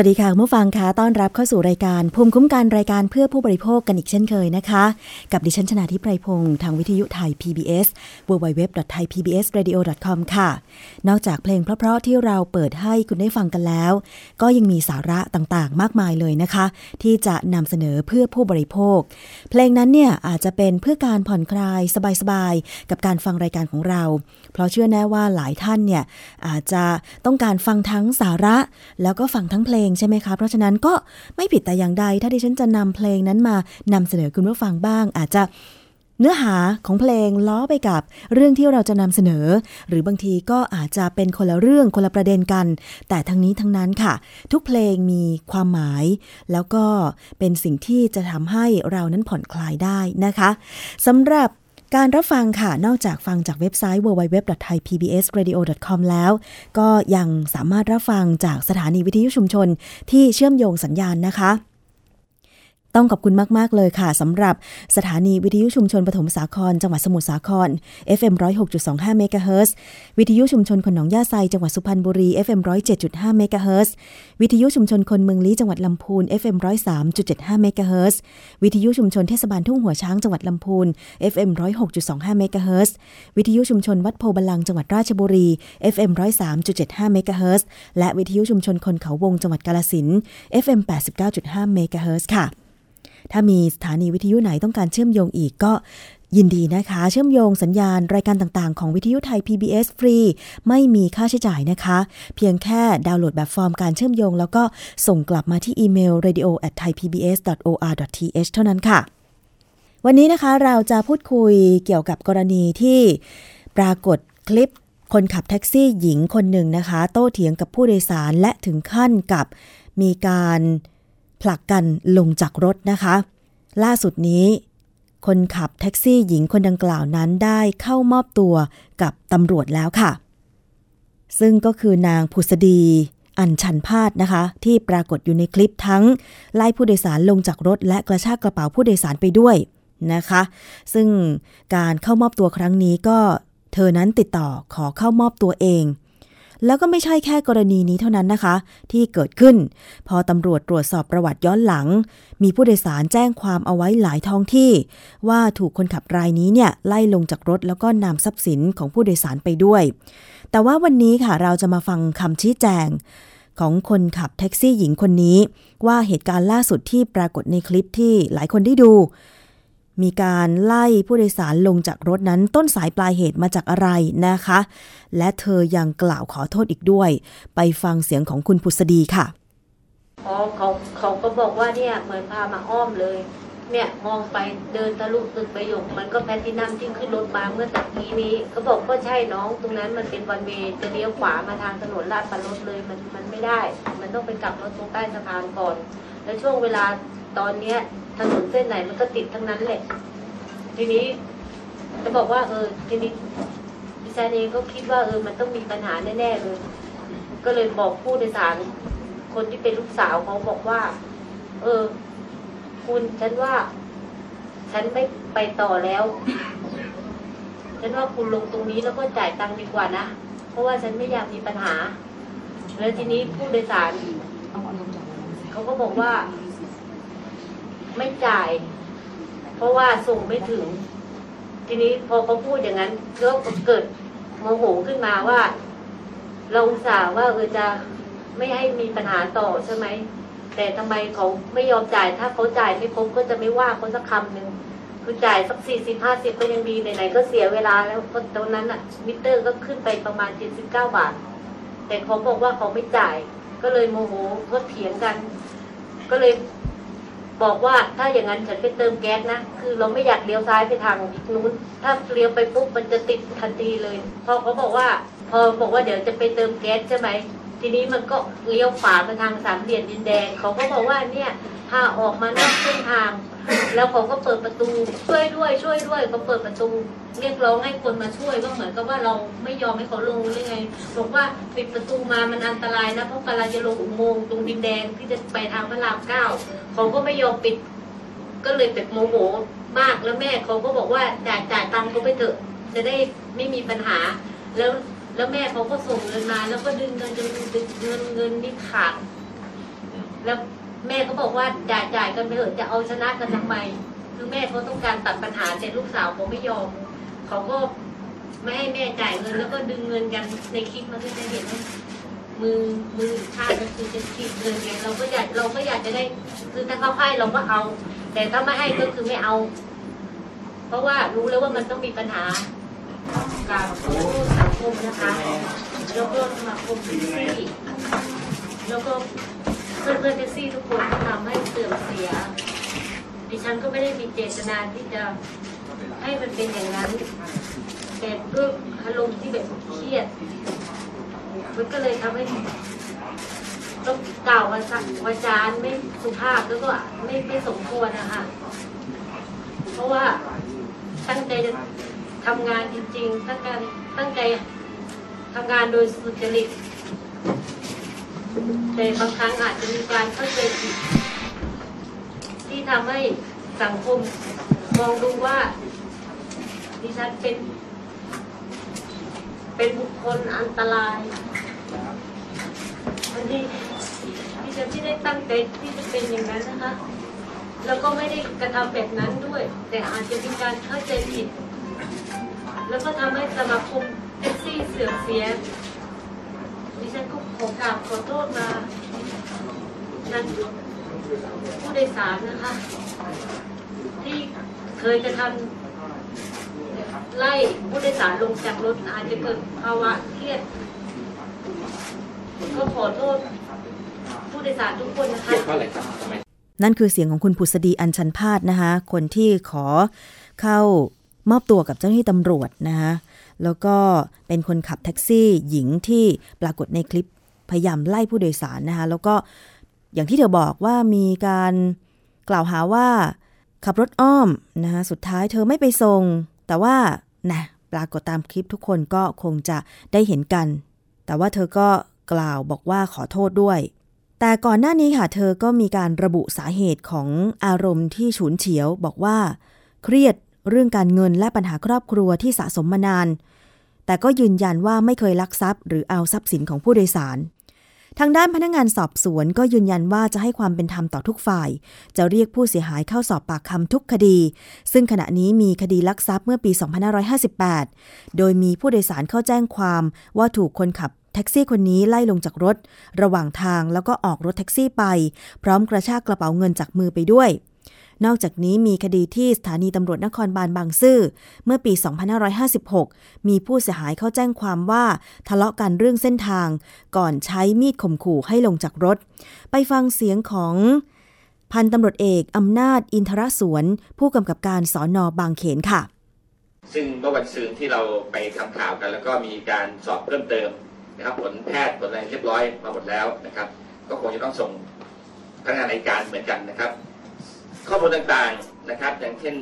วัสดีค่ะผู้ฟังคะต้อนรับเข้าสู่รายการภูมิคุ้มกันรายการเพื่อผู้บริโภคกันอีกเช่นเคยนะคะ กับดิฉันชนะทิพไพรพงศ์ทางวิทยุไทย PBS www.thaipbsradio.com ค่ะ นอกจากเพลงเพราะๆที่เราเปิดให้คุณได้ฟังกันแล้ว ก็ยังมีสาระต่างๆ มากมายเลยนะคะ ที่จะนำเสนอเพื่อผู้บริโภค เพลงนั้นเนี่ยอาจจะเป็นเพื่อการผ่อนคลายสบายๆกับการฟังรายการของเรา เพราะเชื่อแน่ว่าหลายท่านเนี่ยอาจจะต้องการฟังทั้งสาระแล้วก็ฟังทั้งเพลงใช่ไหมคะ เพราะฉะนั้นก็ไม่ผิดแต่อย่างใด ถ้าดิฉันจะนำเพลงนั้นมานำเสนอคุณผู้ฟังบ้าง อาจจะเนื้อหาของเพลงล้อไปกับเรื่องที่เราจะนำเสนอ หรือบางทีก็อาจจะเป็นคนละเรื่องคนละประเด็นกัน แต่ทั้งนี้ทั้งนั้นค่ะ ทุกเพลงมีความหมาย แล้วก็เป็นสิ่งที่จะทำให้เรานั้นผ่อนคลายได้นะคะสำหรับ การรับฟังค่ะ นอกจากฟังจากเว็บไซต์ www.thaipbsradio.com แล้ว ก็ยังสามารถรับฟังจากสถานีวิทยุชุมชน ที่เชื่อมโยงสัญญาณนะคะ ต้องขอบคุณมาก ๆ เลยค่ะสำหรับสถานีวิทยุชุมชนปฐมสาคร จังหวัดสมุทรสาคร FM 106.25เมกะเฮิรตซ์วิทยุชุมชนคนหนองหญ้าไซจังหวัดสุพรรณบุรี FM 107.5เมกะเฮิรตซ์วิทยุชุมชนคนเมืองลี้จังหวัดลำพูน FM 103.75เมกะเฮิรตซ์วิทยุชุมชนเทศบาลทุ่งหัวช้างจังหวัดลำพูน FM 106.25เมกะเฮิรตซ์วิทยุชุมชนวัดโพธิ์บัลลังก์จังหวัดราชบุรี FM 103.75เมกะเฮิรตซ์และวิทยุชุมชนคนเขาวงจังหวัดกาฬสินธุ์ FM 89.5เมกะเฮิร์ค่ะ ถ้ามีสถานีวิทยุไหนต้องการเชื่อมโยงอีกก็ยินดีนะคะ เชื่อมโยงสัญญาณรายการต่างๆ ของวิทยุไทย PBS ฟรี ไม่มีค่าใช้จ่ายนะคะ เพียงแค่ดาวน์โหลดแบบฟอร์มการเชื่อมโยง แล้วก็ส่งกลับมาที่อีเมล radio at thaipbs.or.th เท่านั้นค่ะ วันนี้นะคะเราจะพูดคุยเกี่ยวกับกรณีที่ปรากฏคลิปคนขับแท็กซี่หญิงคนหนึ่งนะคะ โต้เถียงกับผู้โดยสารและถึงขั้นกับมีการ ผลักกันลงจากรถนะคะ ล่าสุดนี้ คนขับแท็กซี่หญิงคนดังกล่าวนั้นได้เข้ามอบตัวกับตำรวจแล้วค่ะ ซึ่งก็คือนางผุษดี อัญชันพาดนะคะ ที่ปรากฏอยู่ในคลิปทั้งไล่ผู้โดยสารลงจากรถ และกระชากกระเป๋าผู้โดยสารไปด้วยนะคะ ซึ่งการเข้ามอบตัวครั้งนี้ก็เธอนั้นติดต่อขอเข้ามอบตัวเอง แล้วก็ไม่ใช่แค่กรณีนี้เท่านั้นนะคะ ที่เกิดขึ้น พอตำรวจตรวจสอบประวัติย้อนหลัง มีผู้โดยสารแจ้งความเอาไว้หลายท้องที่ ว่าถูกคนขับรายนี้เนี่ยไล่ลงจากรถแล้วก็นำทรัพย์สินของผู้โดยสารไปด้วย แต่ว่าวันนี้ค่ะเราจะมาฟังคำชี้แจงของคนขับแท็กซี่หญิงคนนี้ ว่าเหตุการณ์ล่าสุดที่ปรากฏในคลิปที่หลายคนได้ดู มีการไล่ผู้โดยสารลงจากรถนั้นต้นสายปลายเหตุมาจากอะไรนะคะ และเธอยังกล่าวขอโทษอีกด้วย ไปฟังเสียงของคุณพุษดีค่ะอ๋อเขาเขาก็บอกว่าเนี่ยเหมือนพามาอ้อมเลย เนี่ยมองไปเดินทะลุตึกไปหยกมันก็แพทินัมที่ขึ้นรถมาเมื่อตะกี้นี้เขาบอกก็ใช่น้องตรงนั้นมันเป็นวันเวจะเลี้ยวขวามาทางถนนลาดปรถเลยมันมันไม่ได้ มันต้องไปกลับรถตรงใต้สะพานก่อน แล้วช่วงเวลาตอนเนี้ย ถนนเส้นไหนมันก็ติดทั้งนั้นแหละ ทีนี้จะบอกว่า เออ ทีนี้ดิฉันเองก็คิดว่าเออมันต้องมีปัญหาแน่ๆเลย ก็เลยบอกผู้โดยสาร คนที่เป็นลูกสาวเขาบอกว่า เออ คุณฉันว่า ฉันไม่ไปต่อแล้ว ฉันว่าคุณลงตรงนี้แล้วก็จ่ายตังค์ดีกว่านะ เพราะว่าฉันไม่อยากมีปัญหา แล้วทีนี้ผู้โดยสารเขาก็บอกว่า ไม่จ่าย เพราะว่าส่งไม่ถึง ทีนี้พอเขาพูดอย่างนั้นก็เกิดโมโหขึ้นมาว่า เราสาว่าเออจะไม่ให้มีปัญหาต่อใช่ไหมแต่ทำไมเขาไม่ยอมจ่ายถ้าเขาจ่ายไม่ครบก็จะไม่ว่าเขาสักคำหนึ่งคือจ่ายสักสี่สิบห้าสิบก็ยังดีไหนๆก็เสียเวลาแล้วตอนนั้นอะมิเตอร์ก็ขึ้นไปประมาณเจ็ดสิบเก้าบาท แต่เขาบอกว่าเขาไม่จ่าย ก็เลยโมโหก็เถียงกัน ก็เลย บอกว่าถ้าอย่างนั้นฉันไปเติมแก๊สนะ คือเราไม่อยากเลี้ยวซ้ายไปทางนู้น ถ้าเลี้ยวไปปุ๊บมันจะติดทันทีเลย พอเขาบอกว่า พอบอกว่าเดี๋ยวจะไปเติมแก๊สใช่ไหม ทีนี้มันก็เลี้ยวขวาไปทางสามเหลี่ยมดินแดง เขาก็บอกว่าเนี่ยถ้าออกมานอกเส้นทาง แล้วเขาก็เปิดประตูช่วยด้วยช่วยด้วยเขาเปิดประตู เรียกร้องให้คนมาช่วยก็เหมือนกับว่าเราไม่ยอมให้เขาลงหรือไงบอกว่าปิดประตูมามันอันตรายนะเพราะกำลังจะลงอุโมงค์ตรงดินแดงที่จะไปทางพระรามเก้าเขาก็ไม่ยอมปิด ก็เลยแบบโมโหมากแล้วแม่เขาก็บอกว่าจ่ายจ่ายตังค์เขาไปเถอะจะได้ไม่มีปัญหา แล้ว แล้วแม่เขาก็ส่งเงินมาแล้วก็ดึงเงินจนดึงเงินเงินนี่ขาดแล้วแม่เขาบอกว่าจ่ายจ่ายกันไปเถอะจะเอาชนะกันทำไม คือแม่เขาต้องการตัดปัญหาแต่ลูกสาวเขาไม่ยอมเขาก็ไม่ให้แม่จ่ายเงินแล้วก็ดึงเงินกันในคลิปมันก็จะเห็นว่ามือมือข้างก็คือจะขีดเงินไงเราก็อยากเราก็อยากจะได้ คือถ้าเขาให้เราก็เอา แต่ถ้าไม่ให้ก็คือไม่เอา เพราะว่ารู้แล้วว่ามันต้องมีปัญหา การขอโทษสังคมนะคะแล้วก็สมาคมแท็กซี่แล้วก็เพื่อนเพื่อนๆแท็กซี่ทุกคนที่ทำให้เสื่อมเสีย ดิฉันก็ไม่ได้มีเจตนาที่จะให้มันเป็นอย่างนั้นแต่ด้วยอารมณ์ที่แบบเครียด มันก็เลยทำให้ต้องกล่าววาสักวาจาไม่สุภาพแล้วก็ไม่ไม่สมควรนะคะเพราะว่าตั้งใจจะ ทำงานจริงๆ ตั้งการตั้งใจทำงานโดยสุจริตแต่บางครั้งอาจจะมีการเข้าใจผิดที่ทำให้สังคมมองดูว่าดิฉันเป็น เป็นบุคคลอันตรายวันนี้ดิฉันที่ได้ตั้งใจที่จะเป็นอย่างนั้นนะคะ แล้วก็ไม่ได้กระทำแบบนั้นด้วย แต่อาจจะมีการเข้าใจผิด แล้วก็ทำให้สมาคมแท็กซี่เสื่อมเสีย ดิฉันก็ขอกราบขอโทษมานั้นผู้โดยสารนะคะ ที่เคยจะทำไล่ผู้โดยสารลงจากรถอาจจะเกิดภาวะเครียดก็ขอโทษผู้โดยสารทุกคนนะคะเกี่ยวเพราะอะไรครับทำไมนั่นคือเสียงของคุณผุษดีอัญชันพาดนะคะ คนที่ขอเข้า มอบตัวกับเจ้าหน้าที่ตำรวจนะคะแล้วก็เป็นคนขับแท็กซี่หญิงที่ปรากฏในคลิปพยายามไล่ผู้โดยสารนะคะแล้วก็อย่างที่เธอบอกว่ามีการกล่าวหาว่าขับรถอ้อมนะคะสุดท้ายเธอไม่ไปส่ง แต่ว่านะปรากฏตามคลิปทุกคนก็คงจะได้เห็นกัน แต่ว่าเธอก็กล่าวบอกว่าขอโทษด้วย แต่ก่อนหน้านี้ค่ะ เธอก็มีการระบุสาเหตุของอารมณ์ที่ฉุนเฉียว บอกว่า เครียด เรื่องการเงินและปัญหาครอบครัวที่สะสมมานาน แต่ก็ยืนยันว่าไม่เคยลักทรัพย์ หรือเอาทรัพย์สินของผู้โดยสาร ทางด้านพนักงานสอบสวนก็ยืนยันว่าจะให้ความเป็นธรรมต่อทุกฝ่าย จะเรียกผู้เสียหายเข้าสอบปากคำทุกคดี ซึ่งขณะนี้มีคดีลักทรัพย์เมื่อปี 2558 โดยมีผู้โดยสารเข้าแจ้งความว่าถูกคนขับแท็กซี่คนนี้ไล่ลงจากรถ ระหว่างทางแล้วก็ออกรถแท็กซี่ไป พร้อมกระชากกระเป๋าเงินจากมือไปด้วย นอกจากนี้มีคดีที่สถานีตำรวจนครบาลบางซื่อ เมื่อปี 2556 มีผู้เสียหายเข้าแจ้งความว่า ทะเลาะกันเรื่องเส้นทาง ก่อนใช้มีดข่มขู่ให้ลงจากรถ ไปฟังเสียงของพันตำรวจเอกอำนาจอินทรสวน ผู้กำกับการสอนอบางเขนค่ะ ซึ่งเมื่อวันซืนที่เราไปทำข่าวกัน แล้วก็มีการสอบเพิ่มเติมนะครับผลแพทย์ผลอะไรเรียบร้อยมาหมดแล้วนะครับ ก็คงจะต้องส่งพนักงานอัยการเหมือนกันนะครับ ข้อมูลต่างๆนะครับ อย่างเช่น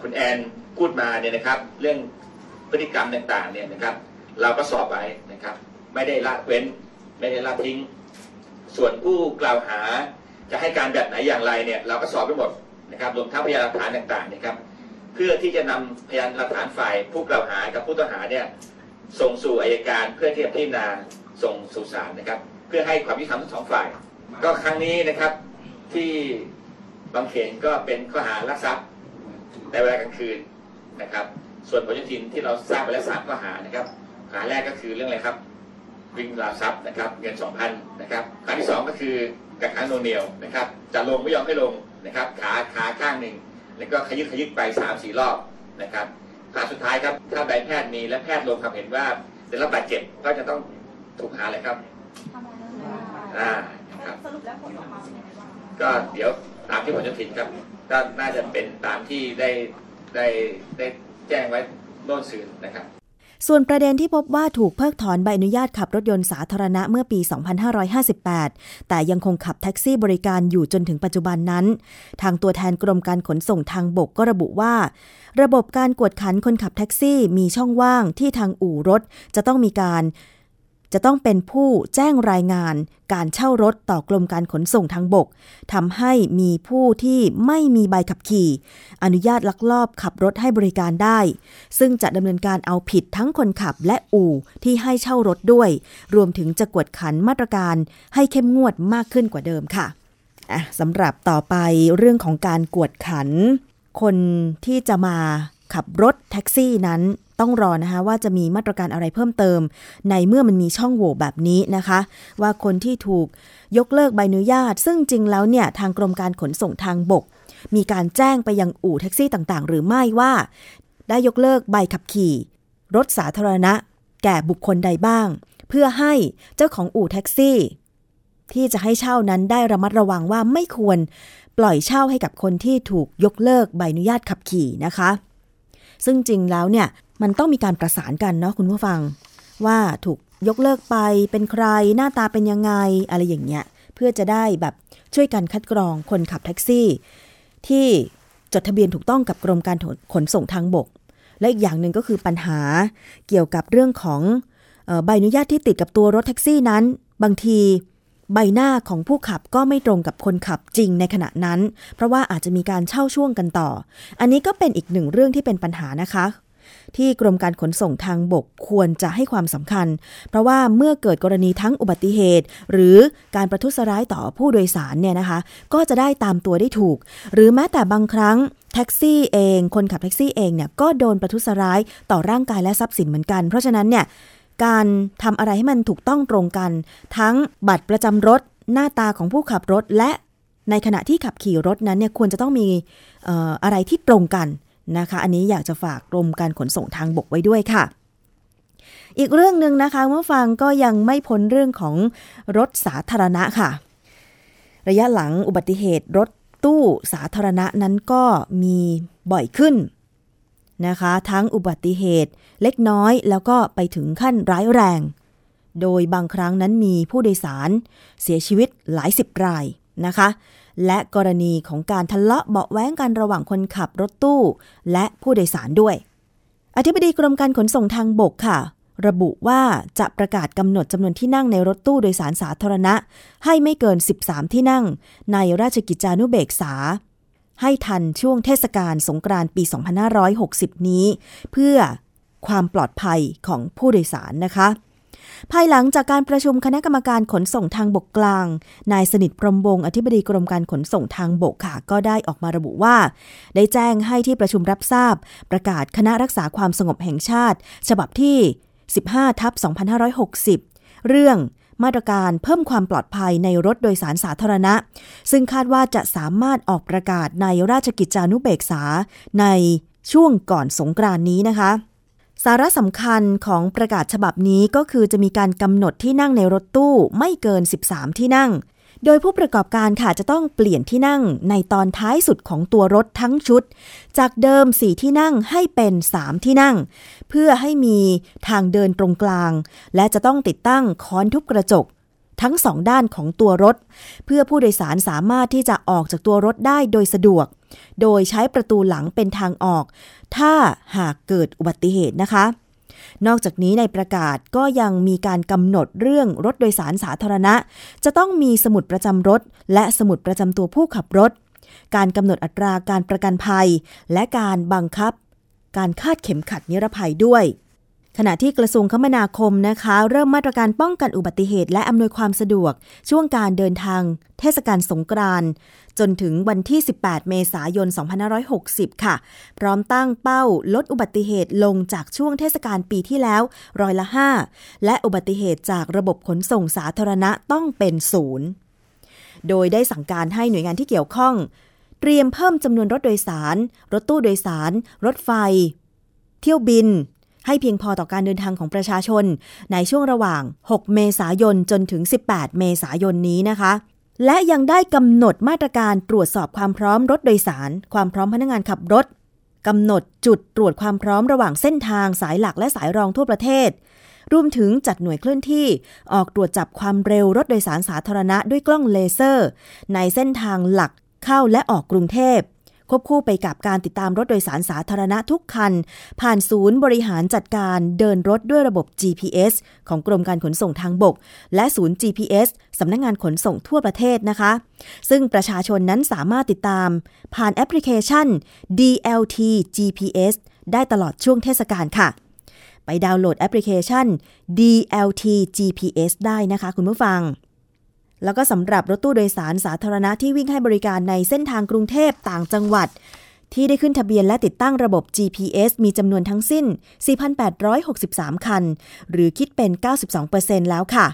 คุณแอนพูดมาเนี่ยนะครับ เรื่องพฤติกรรมต่างๆเนี่ยนะครับ เราก็สอบไว้นะครับ ไม่ได้ละเว้น ไม่ได้ละทิ้ง ส่วนผู้กล่าวหาจะให้การแบบไหนอย่างไรเนี่ย เราก็สอบไปหมดนะครับรวมทั้งพยานหลักฐานต่างๆนะครับ เพื่อที่จะนำพยานหลักฐานฝ่ายผู้กล่าวหากับผู้ต้องหาเนี่ยส่งสู่อายการเพื่อที่จะพิจารณาส่งสู่ศาลนะครับ เพื่อให้ความยุติธรรมทั้งสองฝ่าย ก็ครั้งนี้นะครับที่ บางเขนก็เป็นข้อหารักทรัพย์ในเวลากลางคืนนะครับ ส่วนผลยุตินที่เราทราบไปแล้วสามข้อหานะครับข้อหาแรกก็คือเรื่องอะไรครับ วิ่งราวทรัพย์นะครับเงินสองพันนะครับขาที่สองก็คือกักขังโนวงเหนียวนะครับ จะลงไม่ยอมให้ลงนะครับ ขาขาข้างหนึ่งแล้วก็ขยึกขยึกไปสามสี่รอบนะครับขาสุดท้ายครับถ้าใบแพทย์มีและแพทย์ลงความเห็นว่าได้รับบาดเจ็บก็จะต้องถูกหาอะไรครับอ่าครับสรุปแล้วผลออกมาเป็นยังไงบ้าง ก็เดี๋ยวตามที่ผมจะถินครับก็น่าจะเป็นตามที่ได้ได้ได้แจ้งไว้โน่นสื่อนะครับ ส่วนประเด็นที่พบว่าถูกเพิกถอนใบอนุญาตขับรถยนต์สาธารณะเมื่อปี 2558 แต่ยังคงขับแท็กซี่บริการอยู่จนถึงปัจจุบันนั้น ทางตัวแทนกรมการขนส่งทางบกก็ระบุว่า ระบบการกวดขันคนขับแท็กซี่มีช่องว่างที่ทางอู่รถจะต้องมีการ จะต้องเป็นผู้แจ้งรายงานการเช่ารถต่อกรมการขนส่งทางบกทำให้มีผู้ที่ไม่มีใบขับขี่ อนุญาตลักลอบขับรถให้บริการได้ ซึ่งจะดำเนินการเอาผิดทั้งคนขับและอู่ที่ให้เช่ารถด้วย รวมถึงจะกวดขันมาตรการให้เข้มงวดมากขึ้นกว่าเดิมค่ะสำหรับต่อไปเรื่องของการกวดขัน คนที่จะมาขับรถแท็กซี่นั้น ต้องรอนะคะว่าจะมีมาตรการอะไรเพิ่มเติม ในเมื่อมันมีช่องโหว่แบบนี้นะคะ ว่าคนที่ถูกยกเลิกใบอนุญาต ซึ่งจริงแล้วเนี่ยทางกรมการขนส่งทางบก มีการแจ้งไปยังอู่แท็กซี่ต่างๆ หรือไม่ว่า ได้ยกเลิกใบขับขี่ รถสาธารณะ แก่บุคคลใดบ้าง เพื่อให้เจ้าของอู่แท็กซี่ ที่จะให้เช่านั้นได้ระมัดระวังว่าไม่ควรปล่อยเช่าให้กับคนที่ถูกยกเลิกใบอนุญาตขับขี่นะคะ ซึ่งจริงแล้วเนี่ย มันต้องมีการประสานกันเนาะคุณผู้ฟัง ว่าถูกยกเลิกไปเป็นใครหน้าตาเป็นยังไงอะไรอย่างเงี้ยเพื่อจะได้แบบช่วยกันคัดกรองคนขับแท็กซี่ ที่จดทะเบียนถูกต้องกับกรมการขนส่งทางบก และอีกอย่างหนึ่งก็คือปัญหาเกี่ยวกับเรื่องของใบอนุญาตที่ติดกับตัวรถแท็กซี่นั้น บางทีใบหน้าของผู้ขับก็ไม่ตรงกับคนขับจริงในขณะนั้น เพราะว่าอาจจะมีการเช่าช่วงกันต่อ อันนี้ก็เป็นอีกหนึ่งเรื่องที่เป็นปัญหานะคะ ที่กรมการขนส่งทางบกควรจะให้ความสำคัญ เพราะว่าเมื่อเกิดกรณีทั้งอุบัติเหตุ หรือการประทุษร้ายต่อผู้โดยสารเนี่ยนะคะ ก็จะได้ตามตัวได้ถูก หรือแม้แต่บางครั้งแท็กซี่เอง คนขับแท็กซี่เองเนี่ยก็โดนประทุษร้ายต่อร่างกายและทรัพย์สินเหมือนกัน เพราะฉะนั้นเนี่ยการทำอะไรให้มันถูกต้องตรงกัน ทั้งบัตรประจำรถ หน้าตาของผู้ขับรถและในขณะที่ขับขี่รถนั้นเนี่ยควรจะต้องมีอออะไรที่ตรงกัน นะคะ อันนี้อยากจะฝากกรมการขนส่งทางบกไว้ด้วยค่ะ อีกเรื่องหนึ่งนะคะเมื่อฟังก็ยังไม่พ้นเรื่องของรถสาธารณะค่ะ ระยะหลังอุบัติเหตุรถตู้สาธารณะนั้นก็มีบ่อยขึ้นนะคะ ทั้งอุบัติเหตุเล็กน้อยแล้วก็ไปถึงขั้นร้ายแรง โดยบางครั้งนั้นมีผู้โดยสารเสียชีวิตหลายสิบรายนะคะ และกรณีของการทะเลาะเบาแว้งกันระหว่างคนขับรถตู้ และผู้โดยสารด้วย อธิบดีกรมการขนส่งทางบกค่ะ ระบุว่าจะประกาศกำหนดจำนวนที่นั่งในรถตู้โดยสารสาธารณะ ให้ไม่เกิน 13 ที่นั่ง ในราชกิจจานุเบกษา ให้ทันช่วงเทศกาลสงกรานต์ปี 2560 นี้ เพื่อความปลอดภัยของผู้โดยสารนะคะ ภายหลังจากการประชุมคณะกรรมการขนส่งทางบกกลาง นายสนิทพรมวงศ์อธิบดีกรมการขนส่งทางบกค่ะ ก็ได้ออกมาระบุว่า ได้แจ้งให้ที่ประชุมรับทราบ ประกาศคณะรักษาความสงบแห่งชาติ ฉบับที่ 15ทับ2560 เรื่องมาตรการเพิ่มความปลอดภัยในรถโดยสารสาธารณะ ซึ่งคาดว่าจะสามารถออกประกาศในราชกิจจานุเบกษาในช่วงก่อนสงกรานนี้นะคะ สาระสำคัญของประกาศฉบับนี้ก็คือจะมีการกำหนดที่นั่งในรถตู้ไม่เกิน 13 ที่นั่ง โดยผู้ประกอบการค่ะจะต้องเปลี่ยนที่นั่งในตอนท้ายสุดของตัวรถทั้งชุด จากเดิม 4 ที่นั่งให้เป็น 3 ที่นั่ง เพื่อให้มีทางเดินตรงกลาง และจะต้องติดตั้งค้อนทุบกระจกทั้งสองด้านของตัวรถ เพื่อผู้โดยสารสามารถที่จะออกจากตัวรถได้โดยสะดวก โดยใช้ประตูหลังเป็นทางออก ถ้าหากเกิดอุบัติเหตุนะคะ นอกจากนี้ในประกาศก็ยังมีการกำหนดเรื่องรถโดยสารสาธารณะ จะต้องมีสมุดประจำรถ และสมุดประจำตัวผู้ขับรถ การกำหนดอัตราการประกันภัย และการบังคับ การคาดเข็มขัดนิรภัยด้วยขณะที่กระทรวงคมนาคมนะคะ เริ่มมาตรการป้องกันอุบัติเหตุและอำนวยความสะดวก ช่วงการเดินทาง เทศกาลสงกรานต์ จนถึงวันที่ 18 เมษายน 2560 ค่ะ พร้อมตั้งเป้าลดอุบัติเหตุลงจากช่วงเทศกาลปีที่แล้วร้อยละ 5 และอุบัติเหตุจากระบบขนส่งสาธารณะต้องเป็นศูนย์ โดยได้สั่งการให้หน่วยงานที่เกี่ยวข้อง เตรียมเพิ่มจำนวนรถโดยสาร รถตู้โดยสาร รถไฟ เที่ยวบินให้เพียงพอต่อการเดินทางของประชาชน ในช่วงระหว่าง 6 เมษายนจนถึง 18 เมษายนนี้นะคะ และยังได้กำหนดมาตรการตรวจสอบความพร้อมรถโดยสาร ความพร้อมพนักงานขับรถกำหนดจุดตรวจความพร้อมระหว่างเส้นทางสายหลักและสายรองทั่วประเทศ รวมถึงจัดหน่วยเคลื่อนที่ออกตรวจจับความเร็วรถโดยสารสาธารณะด้วยกล้องเลเซอร์ ในเส้นทางหลักเข้าและออกกรุงเทพ ควบคู่ไปกับการติดตามรถโดยสารสาธารณะทุกคัน ผ่านศูนย์บริหารจัดการเดินรถด้วยระบบ GPS ของกรมการขนส่งทางบก และศูนย์ GPS สำนักงงานขนส่งทั่วประเทศนะคะ ซึ่งประชาชนนั้นสามารถติดตาม ผ่านแอปพลิเคชัน DLT GPS ได้ตลอดช่วงเทศกาลค่ะ ไปดาวน์โหลดแอปพลิเคชัน DLT GPS ได้นะคะคุณผู้ฟัง แล้วก็สำหรับรถตู้โดยสารสาธารณะที่วิ่งให้บริการในเส้นทางกรุงเทพต่างจังหวัด ที่ได้ขึ้นทะเบียนและติดตั้งระบบ GPS มีจำนวนทั้งสิ้น 4,863 คัน หรือคิดเป็น 92%แล้วค่ะ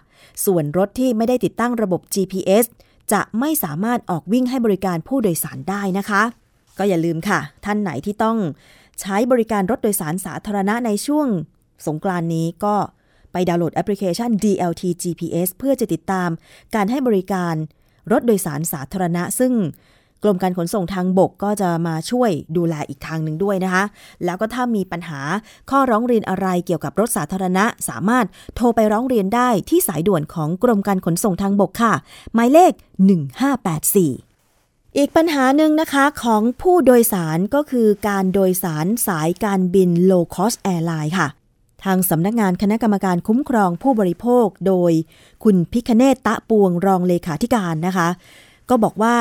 ส่วนรถที่ไม่ได้ติดตั้งระบบ GPS จะไม่สามารถออกวิ่งให้บริการผู้โดยสารได้นะคะ ก็อย่าลืมค่ะ ท่านไหนที่ต้องใช้บริการรถโดยสารสาธารณะในช่วงสงกรานนี้ก็ ไปดาวน์โหลดแอปพลิเคชัน DLT GPS เพื่อจะติดตามการให้บริการรถโดยสารสาธารณะ ซึ่งกรมการขนส่งทางบกก็จะมาช่วยดูแลอีกทางหนึ่งด้วยนะคะ แล้วก็ถ้ามีปัญหาข้อร้องเรียนอะไรเกี่ยวกับรถสาธารณะ สามารถโทรไปร้องเรียนได้ที่สายด่วนของกรมการขนส่งทางบกค่ะ หมายเลข 1584 อีกปัญหาหนึ่งนะคะของผู้โดยสารก็คือการโดยสารสายการบิน low cost airline ค่ะ ทางสำนักงานคณะกรรมการคุ้มครองผู้บริโภคโดยคุณพิคเนตตะปวงรองเลขาธิการนะคะ ก็บอกว่า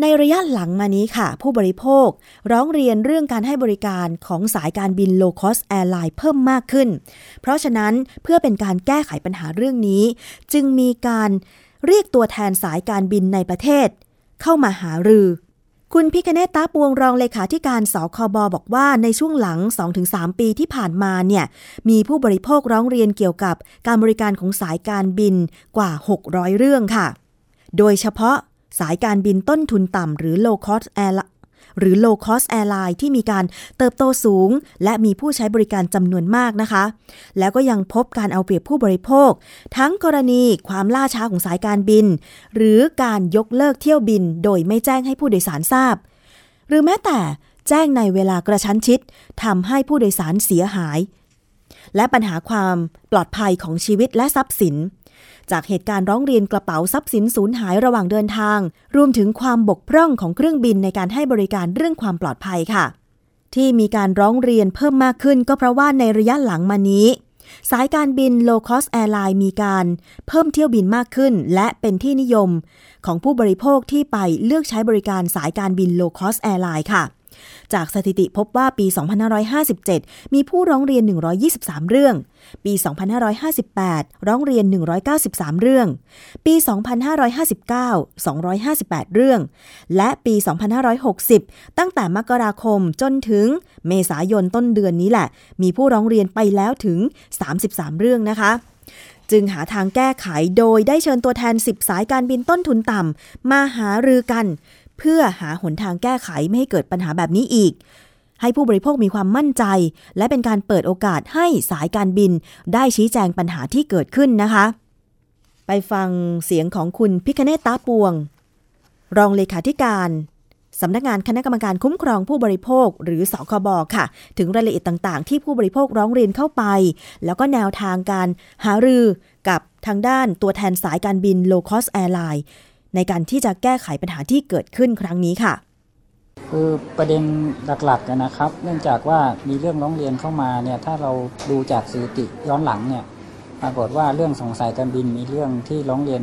ในระยะหลังมานี้ค่ะ ผู้บริโภคร้องเรียนเรื่องการให้บริการของสายการบิน low cost airline เพิ่มมากขึ้น เพราะฉะนั้นเพื่อเป็นการแก้ไขปัญหาเรื่องนี้ จึงมีการเรียกตัวแทนสายการบินในประเทศ เข้ามาหารือ คุณพิคเนตตาปวงรองเลขาธิการสคบบอกว่าในช่วงหลัง 2-3 ปีที่ผ่านมาเนี่ยมีผู้บริโภคร้องเรียนเกี่ยวกับการบริการของสายการบินกว่า 600 เรื่องค่ะ โดยเฉพาะสายการบินต้นทุนต่ำหรือ low cost air หรือ low cost airline ที่มีการเติบโตสูง และมีผู้ใช้บริการจำนวนมากนะคะ แล้วก็ยังพบการเอาเปรียบผู้บริโภค ทั้งกรณีความล่าช้าของสายการบิน หรือการยกเลิกเที่ยวบิน โดยไม่แจ้งให้ผู้โดยสารทราบ หรือแม้แต่แจ้งในเวลากระชั้นชิดทำให้ผู้โดยสารเสียหาย และปัญหาความปลอดภัยของชีวิตและทรัพย์สิน จากเหตุการณ์ร้องเรียนกระเป๋าทรัพย์สินสูญหายระหว่างเดินทาง รวมถึงความบกพร่องของเครื่องบินในการให้บริการเรื่องความปลอดภัยค่ะ ที่มีการร้องเรียนเพิ่มมากขึ้นก็เพราะว่าในระยะหลังมานี้ สายการบิน low cost airline มีการเพิ่มเที่ยวบินมากขึ้น และเป็นที่นิยม ของผู้บริโภคที่ไปเลือกใช้บริการสายการบิน low cost airline ค่ะ จากสถิติพบว่าปี 2557 มีผู้ร้องเรียน 123 เรื่อง ปี 2558 ร้องเรียน 193 เรื่อง ปี 2559 258 เรื่อง และปี 2560 ตั้งแต่มกราคมจนถึงเมษายนต้นเดือนนี้แหละ มีผู้ร้องเรียนไปแล้วถึง 33 เรื่องนะคะจึงหาทางแก้ไขโดยได้เชิญตัวแทน 10 สายการบินต้นทุนต่ำ มาหารือกัน เพื่อหาหนทางแก้ไขไม่ให้เกิดปัญหาแบบนี้อีก ให้ผู้บริโภคมีความมั่นใจ และเป็นการเปิดโอกาสให้สายการบินได้ชี้แจงปัญหาที่เกิดขึ้นนะคะ ไปฟังเสียงของคุณพิคเนตตาปวง รองเลขาธิการสำนักงานคณะกรรมการคุ้มครองผู้บริโภค หรือสคบค่ะ ถึงรายละเอียดต่างๆ ที่ผู้บริโภคร้องเรียนเข้าไป แล้วก็แนวทางการหารือกับทางด้านตัวแทนสายการบิน low cost airline ในการที่จะแก้ไขปัญหาที่เกิดขึ้นครั้งนี้ค่ะ คือประเด็นหลักๆนะครับ เนื่องจากว่ามีเรื่องร้องเรียนเข้ามาเนี่ยถ้าเราดูจากสถิติย้อนหลังเนี่ยปรากฏว่าเรื่องสงสัยการบินมีเรื่องที่ร้องเรียน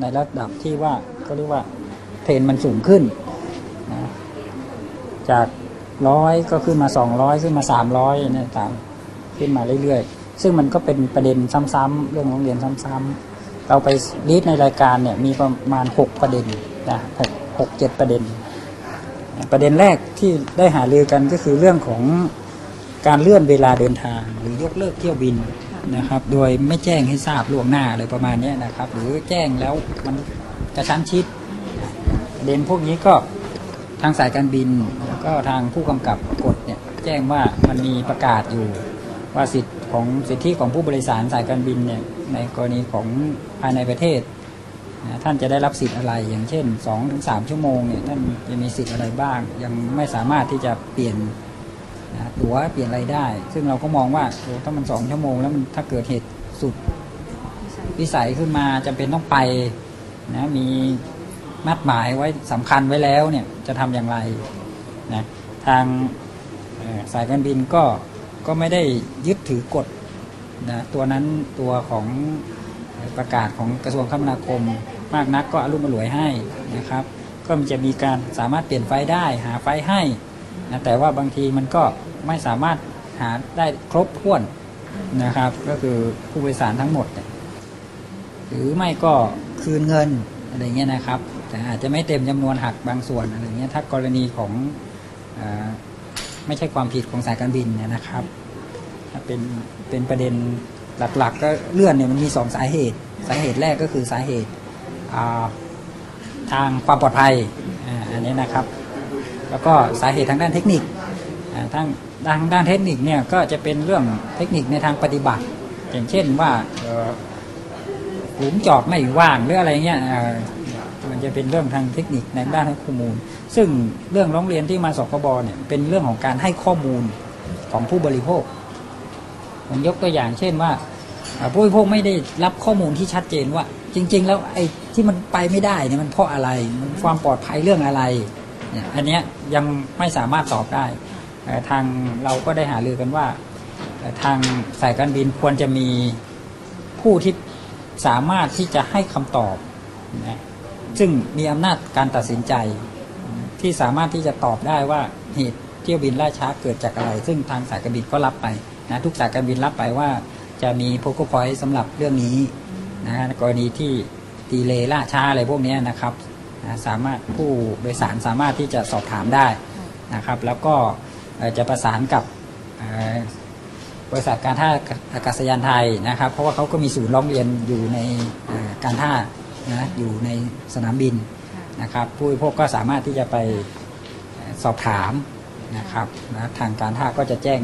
ในระดับที่ว่าก็เรียกว่าเทรนมันสูงขึ้นนะจากร้อยก็ขึ้นมา 200 ขึ้นมา 300เนี่ยตามขึ้นมาเรื่อยๆ ซึ่งมันก็เป็นประเด็นซ้ำๆเรื่องร้องเรียนซ้ำๆ เราไปรีดในรายการเนี่ยมีประมาณ 6 ประเด็นนะหกหกเจ็ดประเด็น ประเด็นแรกที่ได้หารือกันก็คือเรื่องของการเลื่อนเวลาเดินทาง หรือยกเลิกเที่ยวบินนะครับ โดยไม่แจ้งให้ทราบล่วงหน้าอะไรประมาณนี้นะครับ หรือแจ้งแล้วมันกระชั้นชิดประเด็นพวกนี้ก็ทางสายการบินแล้วก็ทางผู้กำกับกฎเนี่ยแจ้งว่ามันมีประกาศอยู่ว่าสิทธิ ของสิทธิของผู้บริสารสายการบินเนี่ยในกรณีของภายในประเทศท่านจะได้รับสิทธิ์อะไร อย่างเช่น 2-3 ชั่วโมงเนี่ยท่านจะมีสิทธิ์อะไรบ้าง ยังไม่สามารถที่จะเปลี่ยนตั๋วเปลี่ยนอะไรได้ ซึ่งเราก็มองว่าถ้ามันสองชั่วโมง แล้วมันถ้าเกิดเหตุสุดวิสัยขึ้นมาจำเป็นต้องไปนะมีนัดหมายไว้สำคัญไว้แล้วเนี่ยจะทำอย่างไรนะทางสายการบินก็ ก็ไม่ได้ยึดถือกฎนะตัวนั้นตัวของประกาศของกระทรวงคมนาคม มากนักก็อารมณ์รวยให้นะครับ ก็มันจะมีการสามารถเปลี่ยนไฟได้หาไฟให้นะแต่ว่าบางทีมันก็ไม่สามารถหาได้ครบถ้วนนะครับ ก็คือผู้โดยสารทั้งหมด หรือไม่ก็คืนเงินอะไรเงี้ยนะครับ แต่อาจจะไม่เต็มจำนวนหักบางส่วนอะไรเงี้ยถ้ากรณีของอา ไม่ใช่ความผิดของสายการบินเนี่ยนะครับ เป็นเป็นประเด็นหลักๆ ก็เลื่อนเนี่ยมันมีสองสาเหตุ สาเหตุแรกก็คือสาเหตุาทางความปลอดภัยอันนี้นะครับ แล้วก็สาเหตุทางด้านเทคนิคทางทางด้านเทคนิคเนี่ยก็จะเป็นเรื่องเทคนิคในทางปฏิบัติ อย่างเช่นว่าหลุมจอดไม่ว่างหรืออะไรเงี้ยมันจะเป็นเรื่องทางเทคนิคในด้านข้อมูล ซึ่งเรื่องร้องเรียนที่มาสคบเนี่ยเป็นเรื่องของการให้ข้อมูลของผู้บริโภคผมยกตัวอย่างเช่นว่าผู้บริโภคไม่ได้รับข้อมูลที่ชัดเจนว่า จริง ๆ แล้วไอ้ที่มันไปไม่ได้เนี่ยมันเพราะอะไรมันความปลอดภัยเรื่องอะไรเนี่ยอันเนี้ยยังไม่สามารถตอบได้ทางเราก็ได้หารือกันว่า ทางสายการบินควรจะมีผู้ที่สามารถที่จะให้คำตอบนะซึ่งมีอำนาจการตัดสินใจ ที่สามารถที่จะตอบได้ว่าเหตุเที่ยวบินล่าช้าเกิดจากอะไร ซึ่งทางสายการบินก็รับไปนะทุกสายการบินรับไปว่า จะมีโพกพอยต์สำหรับเรื่องนี้นะกรณีที่ดีเลย์ล่าช้าอะไรพวกนี้นะครับนะสามารถผู้โดยสารสามารถที่จะสอบถามได้นะครับ แล้วก็จะประสานกับบริษัทการท่าอากาศยานไทยนะครับ เพราะว่าเขาก็มีศูนย์ร้องเรียนอยู่ในการท่านะอยู่ในสนามบิน นะครับ ผู้บริโภคก็สามารถที่จะไปสอบถามนะครับนะทางการท่าก็จะแจ้ง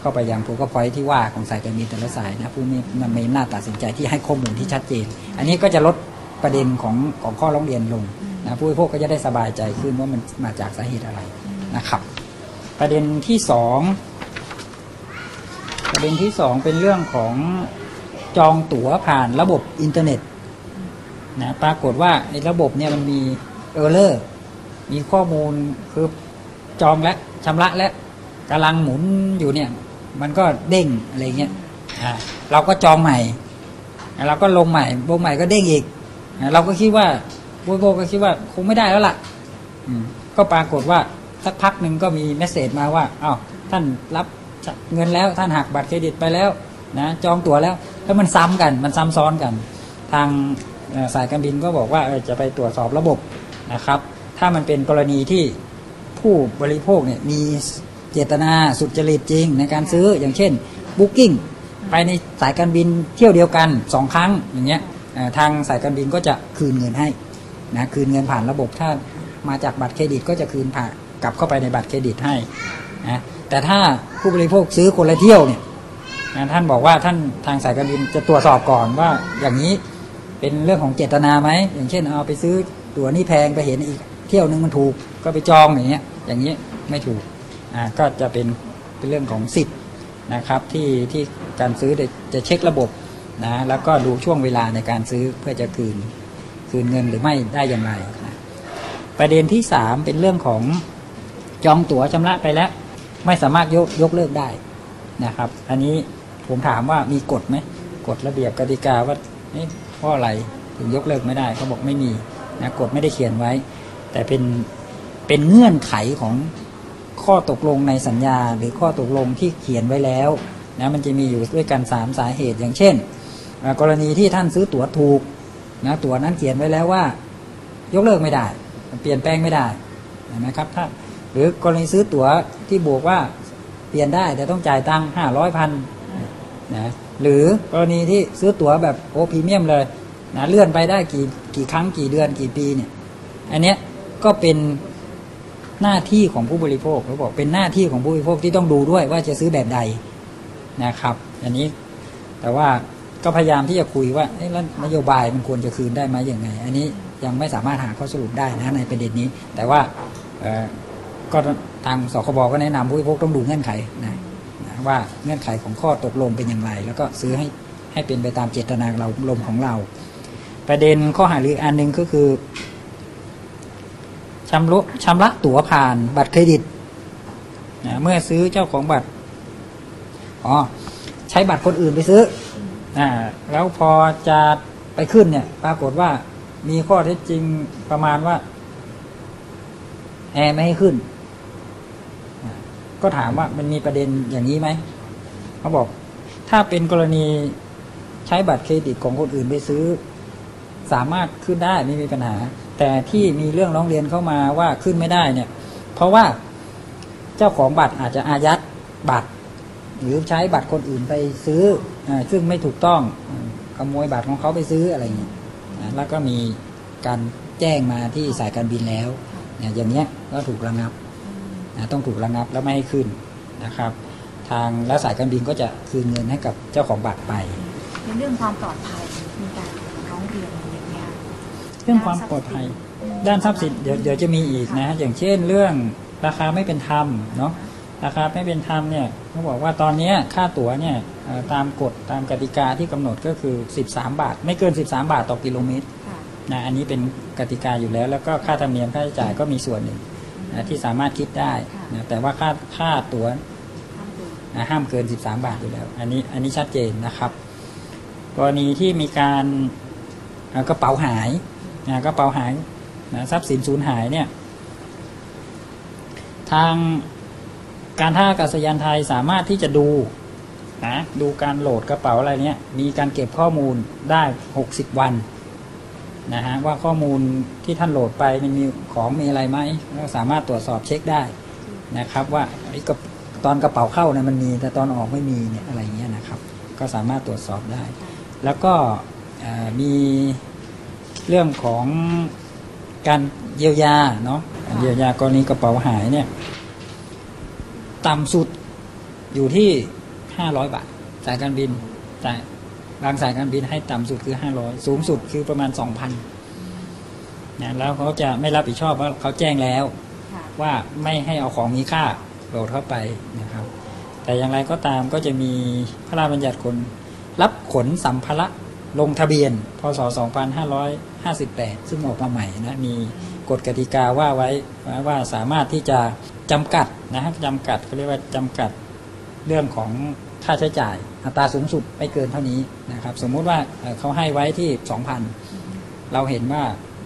เข้าไปยังผู้ก็พอยที่ว่าของสายการบินแต่ละสายนะผู้มีมันมีอำนาจตัดสินใจที่ให้ข้อมูลที่ชัดเจน อันนี้ก็จะลดประเด็นของของข้อร้องเรียนลงนะผู้บริโภคก็จะได้สบายใจขึ้นว่ามันมาจากสาเหตุอะไรนะครับ ประเด็นที่สองประเด็นที่สองเป็นเรื่องของจองตั๋วผ่านระบบอินเทอร์เน็ต นะปรากฏว่าไอ้ระบบเนี่ยมันมี error มีข้อมูลคือจองและชำระและกำลังหมุนอยู่เนี่ย มันก็เด้งอะไรเงี้ยอ่าเราก็จองใหม่แล้วเราก็ลงใหม่ลงใหม่ก็เด้งอีกเราก็คิดว่าผู้บริโภคก็คิดว่าคงไม่ได้แล้วล่ะอืมก็ปรากฏว่าสักพักหนึ่งก็มีเมสเซจมาว่าอ้าวท่านรับเงินแล้วท่านหักบัตรเครดิตไปแล้วนะจองตั๋วแล้ว แล้วมันซ้ำกันมันซ้ำซ้อนกัน ทาง สายการบินก็บอกว่าจะไปตรวจสอบระบบนะครับ ถ้ามันเป็นกรณีที่ผู้บริโภคเนี่ยมีเจตนาสุจริตจริง ในการซื้ออย่างเช่น Booking ไปในสายการบินเที่ยวเดียวกันสองครั้งอย่างเงี้ยทางสายการบินก็จะคืนเงินให้นะคืนเงินผ่านระบบถ้ามาจากบัตรเครดิตก็จะคืนผ่านกลับเข้าไปในบัตรเครดิตให้นะแต่ถ้าผู้บริโภคซื้อคนละเที่ยวเนี่ยนะท่านบอกว่าท่านทางสายการบินจะตรวจสอบก่อนว่าอย่างนี้ เป็นเรื่องของเจตนาไหมอย่างเช่นเอาไปซื้อตั๋วนี่แพงไปเห็นอีกเที่ยวนึงมันถูกก็ไปจองอย่างเงี้ย อย่างนี้ไม่ถูกอ่าก็จะเป็นเป็นเรื่องของสิทธิ์นะครับที่ที่การซื้อจะเช็คระบบนะแล้วก็ดูช่วงเวลาในการซื้อเพื่อจะคืนคืนเงินหรือไม่ได้อย่างไรนะประเด็นที่สามเป็นเรื่องของจองตั๋วชำระไปแล้ว ไม่สามารถยกยกเลิกได้นะครับ อันนี้ผมถามว่ามีกฎไหมกฎระเบียบกติกาว่า ราะอะไรถึงยกเลิกไม่ได้เขาบอกไม่มีนะกฎไม่ได้เขียนไว้ แต่เป็นเป็นเงื่อนไขของข้อตกลงในสัญญา หรือข้อตกลงที่เขียนไว้แล้วนะมันจะมีอยู่ด้วยกันสามสาเหตุอย่างเช่น กรณีที่ท่านซื้อตั๋วถูกนะตั๋วนั้นเขียนไว้แล้วว่า ยกเลิกไม่ได้ เปลี่ยนแปลงไม่ได้เห็นไหมครับถ้าหรือกรณีซื้อตั๋วที่บวกว่าเปลี่ยนได้แต่ต้องจ่ายตังค์ห้าร้อยพันนะ หรือกรณีที่ซื้อตั๋วแบบโอพรีเมียมเลยนะเลื่อนไปได้กี่กี่ครั้งกี่เดือนกี่ปีเนี่ย อันเนี้ยก็เป็นหน้าที่ของผู้บริโภคเขาบอกเป็นหน้าที่ของผู้บริโภคที่ต้องดูด้วยว่าจะซื้อแบบใดนะครับ อันนี้แต่ว่าก็พยายามที่จะคุยว่าแล้วนโยบายมันควรจะคืนได้ไหมอย่างไง อันนี้ยังไม่สามารถหาข้อสรุปได้นะในประเด็นนี้ แต่ว่าก็ทางสคบก็แนะนำผู้บริโภคต้องดูเงื่อนไขนะ ว่าเงื่อนไขของข้อตกลงเป็นอย่างไร แล้วก็ซื้อให้ให้เป็นไปตามเจตนาเราลมของเรา ประเด็นข้อหารืออันหนึ่งก็คือชำระชำระตั๋วผ่านบัตรเครดิตนะเมื่อซื้อเจ้าของบัตรอ๋อใช้บัตรคนอื่นไปซื้ออ่าแล้วพอจะไปขึ้นเนี่ย ปรากฏว่ามีข้อเท็จจริงประมาณว่าแอร์ไม่ให้ขึ้น ก็ถามว่ามันมีประเด็นอย่างนี้ไหมเขาบอก ถ้าเป็นกรณีใช้บัตรเครดิตของคนอื่นไปซื้อ สามารถขึ้นได้ไม่มีปัญหา แต่ที่มีเรื่องร้องเรียนเข้ามาว่าขึ้นไม่ได้เนี่ย เพราะว่าเจ้าของบัตรอาจจะอายัดบัตร หรือใช้บัตรคนอื่นไปซื้ออซึ่งไม่ถูกต้องขโมยบัตรของเขาไปซื้ออะไรอย่างนี้แล้วก็มีการแจ้งมาที่สายการบินแล้วอย่างเนี้ยก็ถูกระงับ นะต้องถูกระงับแล้วไม่ให้ขึ้นนะครับ ทางแล้วสายการบินก็จะคืนเงินให้กับเจ้าของบัตรไปในเรื่องความปลอดภัยมีการร้องเรียนอย่างเงี้ยเรื่องความปลอดภัย ด้านทรัพย์สินเดี๋ยวเดี๋ยวจะมีอีกนะ อย่างเช่นเรื่องราคาไม่เป็นธรรมเนาะราคาไม่เป็นธรรมเนี่ยเขาบอกว่าตอนนี้ค่าตั๋วเนี่ยตามกฎตามกติกาที่กำหนดก็คือ 13 บาท ไม่เกิน 13 บาทต่อกิโลเมตรค่ะนะอันนี้เป็นกติกาอยู่แล้ว แล้วก็ค่าธรรมเนียมค่าใช้จ่ายก็มีส่วนหนึ่ง นะที่สามารถคิดได้นะแต่ว่าค่าค่าตั๋วห้ามดูนะห้ามเกิน 13 บาทอยู่แล้ว อันนี้อันนี้ชัดเจนนะครับ กรณีที่มีการเอ่อกระเป๋าหายนะกระเป๋าหายนะทรัพย์สินสูญหายเนี่ย ทางการท่าอากาศยานไทยสามารถที่จะดูนะดูการโหลดกระเป๋าอะไรเนี่ยมีการเก็บข้อมูลได้ 60 วัน นะฮะว่าข้อมูลที่ท่านโหลดไปมันมีของมีอะไรไหมก็สามารถตรวจสอบเช็คได้นะครับว่าไอ้กตอนกระเป๋าเข้าเนี่ยมันมี แต่ตอนออกไม่มีเนี่ยอะไรเงี้ยนะครับ ก็สามารถตรวจสอบได้ แล้วก็มีเรื่องของการเยียวยาเนาะเยียวยากรณีกระเป๋าหายเนี่ยต่ำสุดอยู่ที่ห้าร้อยบาทสายการบินแต่ บางสายการบินให้ต่ำสุดคือห้าร้อยสูงสุดคือประมาณสองพันนะแล้วเขาจะไม่รับผิดชอบว่าเขาแจ้งแล้วค่ะว่าไม่ให้เอาของมีค่าโหลดเข้าไปนะครับ แต่อย่างไรก็ตามก็จะมีพระราชบัญญัติคนรับขนสัมภาระลงทะเบียน พศ 2558 ซึ่งออกมาใหม่นะมีกฎกติกาว่าไว้ว่าสามารถที่จะจำกัดนะฮะจำกัดเขาเรียกว่าจำกัดเรื่องของ ค่าใช้จ่ายอัตราสูงสุดไม่เกินเท่านี้นะครับ สมมุติว่าเขาให้ไว้ที่ 2,000 เราเห็นว่า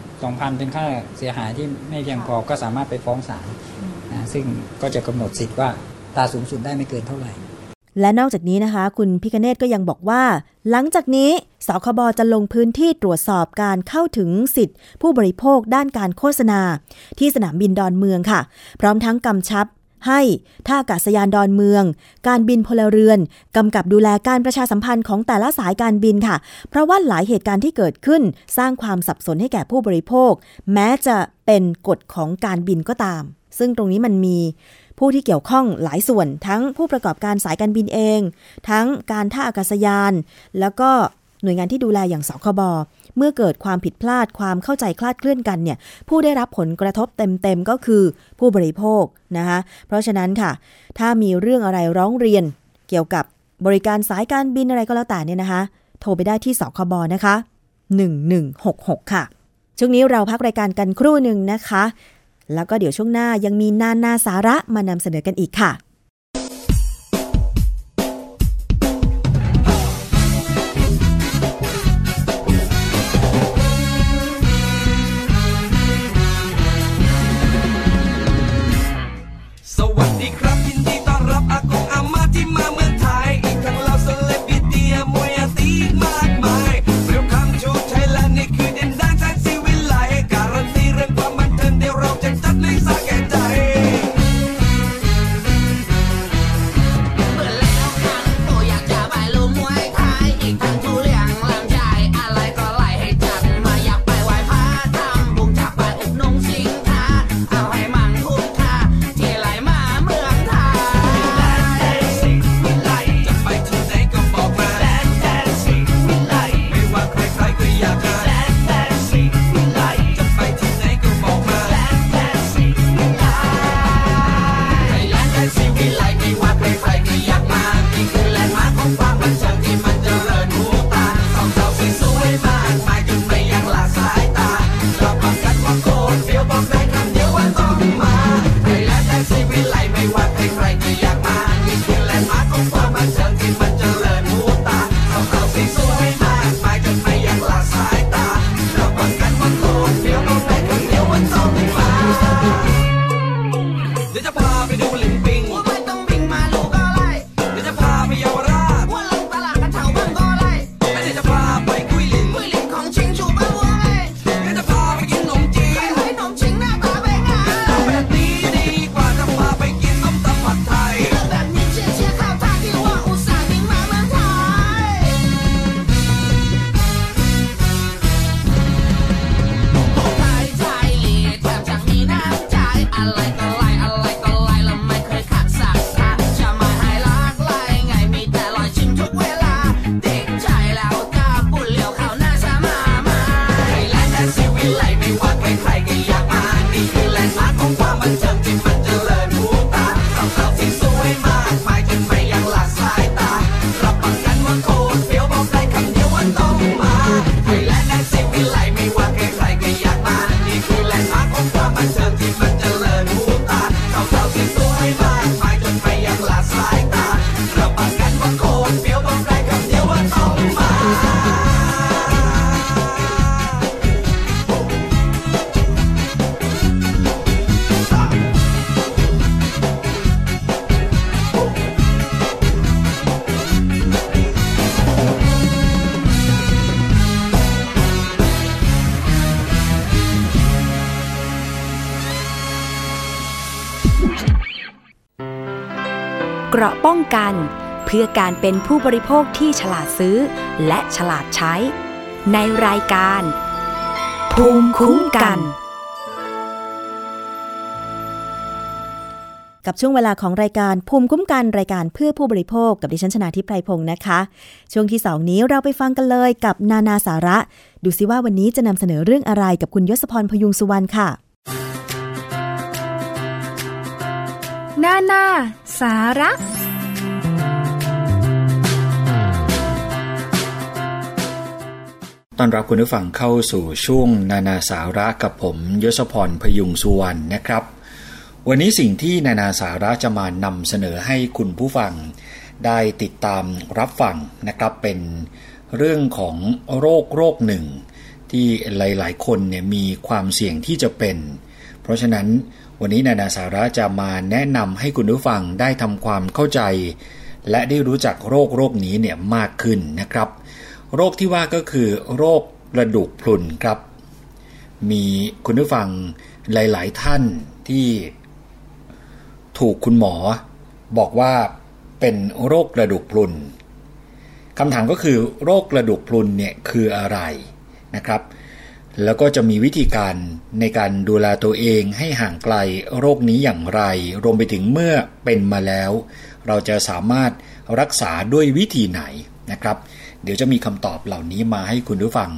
2,000 เป็นค่าเสียหายที่ไม่เพียงพอก็สามารถไปฟ้องศาลนะซึ่งก็จะกำหนดสิทธิ์ว่าตาสูงสุดได้ไม่เกินเท่าไหร่ และนอกจากนี้นะคะ คุณพิคเนตก็ยังบอกว่า หลังจากนี้สคบจะลงพื้นที่ตรวจสอบการเข้าถึงสิทธิผู้บริโภคด้านการโฆษณา ที่สนามบินดอนเมืองค่ะ พร้อมทั้งกำชับ ให้ท่าอากาศยานดอนเมือง การบินพลเรือนกำกับดูแลการประชาสัมพันธ์ของแต่ละสายการบินค่ะ เพราะว่าหลายเหตุการณ์ที่เกิดขึ้น สร้างความสับสนให้แก่ผู้บริโภค แม้จะเป็นกฎของการบินก็ตาม ซึ่งตรงนี้มันมีผู้ที่เกี่ยวข้องหลายส่วน ทั้งผู้ประกอบการสายการบินเอง ทั้งการท่าอากาศยาน แล้วก็หน่วยงานที่ดูแลอย่างสคบ เมื่อเกิดความผิดพลาดความเข้าใจคลาดเคลื่อนกันเนี่ยผู้ได้รับผลกระทบเต็มๆก็คือผู้บริโภคนะคะเพราะฉะนั้นค่ะ ถ้ามีเรื่องอะไรร้องเรียน เกี่ยวกับบริการสายการบินอะไรก็แล้วแต่เนี่ยนะคะ โทรไปได้ที่สคบนะคะ 1166 ค่ะ ช่วงนี้เราพักรายการกันครู่หนึ่งนะคะ แล้วก็เดี๋ยวช่วงหน้ายังมีนานาสาระมานำเสนอกันอีกค่ะ เกราะป้องกัน เพื่อการเป็นผู้บริโภคที่ฉลาดซื้อ และฉลาดใช้ ในรายการ ภูมิคุ้มกัน กับช่วงเวลาของรายการภูมิคุ้มกันรายการเพื่อผู้บริโภคกับดิฉันชนาทิพไพรพงศ์นะคะ ช่วงที่2นี้เราไปฟังกันเลยกับนานาสาระ ดูซิว่าวันนี้จะนำเสนอเรื่องอะไรกับคุณยศพรพยุงสุวรรณค่ะ นานา สาระ ตอนรับคุณผู้ฟังเข้าสู่ช่วงนานาสาระกับผมยศพรพยุงสุวรรณนะครับ วันนี้สิ่งที่นานาสาระจะมานำเสนอให้คุณผู้ฟัง ได้ติดตามรับฟังนะครับเป็นเรื่องของโรคโรคหนึ่ง ที่หลาย ๆ คนเนี่ยมีความเสี่ยงที่จะเป็น เพราะฉะนั้น วันนี้นานาสาระจะมาแนะนำให้คุณผู้ฟังได้ทำความเข้าใจ และได้รู้จักโรคโรคนี้เนี่ยมากขึ้นนะครับ โรคที่ว่าก็คือโรคกระดูกพรุนครับ มีคุณผู้ฟังหลาย ๆ ท่านที่ถูกคุณหมอ บอกว่าเป็นโรคกระดูกพรุนคำถามก็คือโรคกระดูกพรุนเนี่ยคืออะไรนะครับ แล้วก็จะมีวิธีการในการดูแลตัวเองให้ห่างไกลโรคนี้อย่างไร รวมไปถึงเมื่อเป็นมาแล้ว เราจะสามารถรักษาด้วยวิธีไหนนะครับ เดี๋ยวจะมีคำตอบเหล่านี้มาให้คุณผู้ฟัง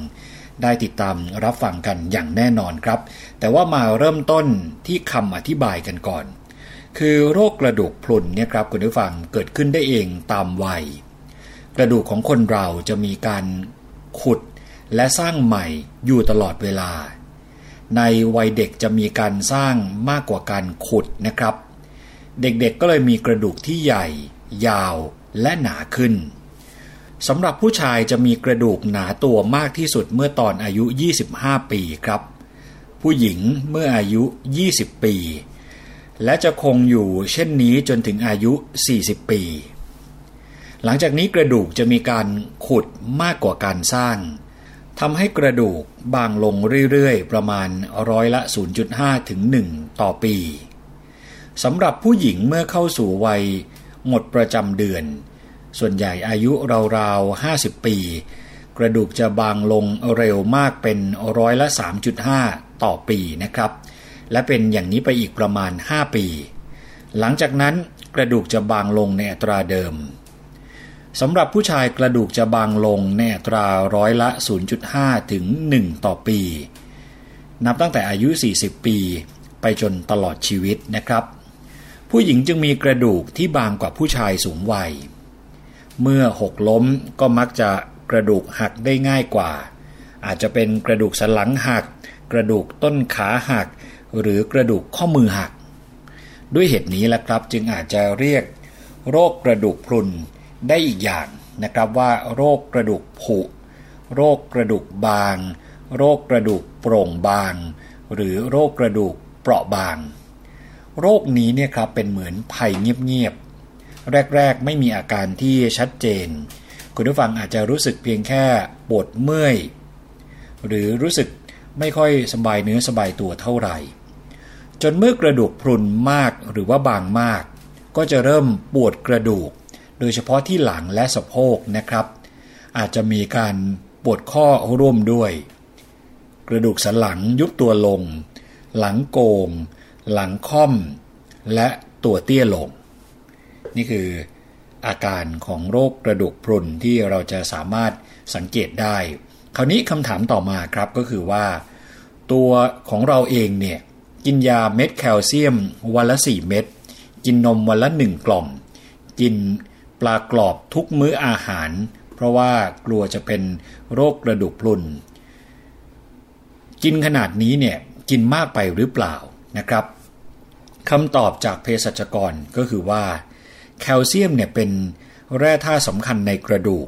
ได้ติดตามรับฟังกันอย่างแน่นอนครับ แต่ว่ามาเริ่มต้นที่คำอธิบายกันก่อน คือโรคกระดูกพรุนเนี่ยครับคุณผู้ฟังเกิดขึ้นได้เองตามวัย กระดูกของคนเราจะมีการขุด และสร้างใหม่อยู่ตลอดเวลา ในวัยเด็กจะมีการสร้างมากกว่าการขุดนะครับ เด็กๆก็เลยมีกระดูกที่ใหญ่ ยาวและหนาขึ้นสำหรับผู้ชายจะมีกระดูกหนาตัวมากที่สุดเมื่อตอนอายุ 25 ปีครับ ผู้หญิงเมื่ออายุ 20 ปี และจะคงอยู่เช่นนี้จนถึงอายุ 40 ปี หลังจากนี้กระดูกจะมีการขุดมากกว่าการสร้าง ทำให้กระดูกบางลงเรื่อยๆ ประมาณร้อยละ 0.5 ถึง 1 ต่อปีสำหรับผู้หญิงเมื่อเข้าสู่วัยหมดประจำเดือน ส่วนใหญ่อายุราวๆ 50 ปี กระดูกจะบางลงเร็วมากเป็นร้อยละ 3.5 ต่อปีนะครับ และเป็นอย่างนี้ไปอีกประมาณ 5 ปี หลังจากนั้นกระดูกจะบางลงในอัตราเดิม สำหรับผู้ชายกระดูกจะบางลงในอัตราร้อยละ 0.5 ถึง 1 ต่อปี นับตั้งแต่อายุ 40 ปี ไปจนตลอดชีวิตนะครับ ผู้หญิงจึงมีกระดูกที่บางกว่าผู้ชายสูงวัย เมื่อหกล้มก็มักจะกระดูกหักได้ง่ายกว่า อาจจะเป็นกระดูกสันหลังหัก กระดูกต้นขาหัก หรือกระดูกข้อมือหัก ด้วยเหตุนี้แหละครับจึงอาจจะเรียก โรคกระดูกพรุน ได้อีกอย่างนะครับว่าโรคกระดูกผุ โรคกระดูกบาง โรคกระดูกโปร่งบาง หรือโรคกระดูกเปราะบาง โรคนี้เนี่ยครับเป็นเหมือนภัยเงียบๆ แรกๆ ไม่มีอาการที่ชัดเจน คุณผู้ฟังอาจจะรู้สึกเพียงแค่ปวดเมื่อย หรือรู้สึกไม่ค่อยสบายเนื้อสบายตัวเท่าไหร่ จนเมื่อกระดูกพรุนมากหรือว่าบางมาก ก็จะเริ่มปวดกระดูก โดยเฉพาะที่หลังและสะโพกนะครับ อาจจะมีการปวดข้อร่วมด้วย กระดูกสันหลังยุบตัวลง หลังโกง หลังค่อม และตัวเตี้ยลง นี่คืออาการของโรคกระดูกพรุนที่เราจะสามารถสังเกตได้ คราวนี้คำถามต่อมาครับก็คือว่า ตัวของเราเองเนี่ยกินยาเม็ดแคลเซียมวันละ 4 เม็ดกินนมวันละ 1 กล่อง กิน ปลากรอบทุกมื้ออาหาร เพราะว่ากลัวจะเป็นโรคกระดูกพรุน กินขนาดนี้เนี่ยกินมากไปหรือเปล่านะครับคำตอบจากเภสัชกรก็คือว่า แคลเซียมเนี่ยเป็นแร่ธาตุสำคัญในกระดูก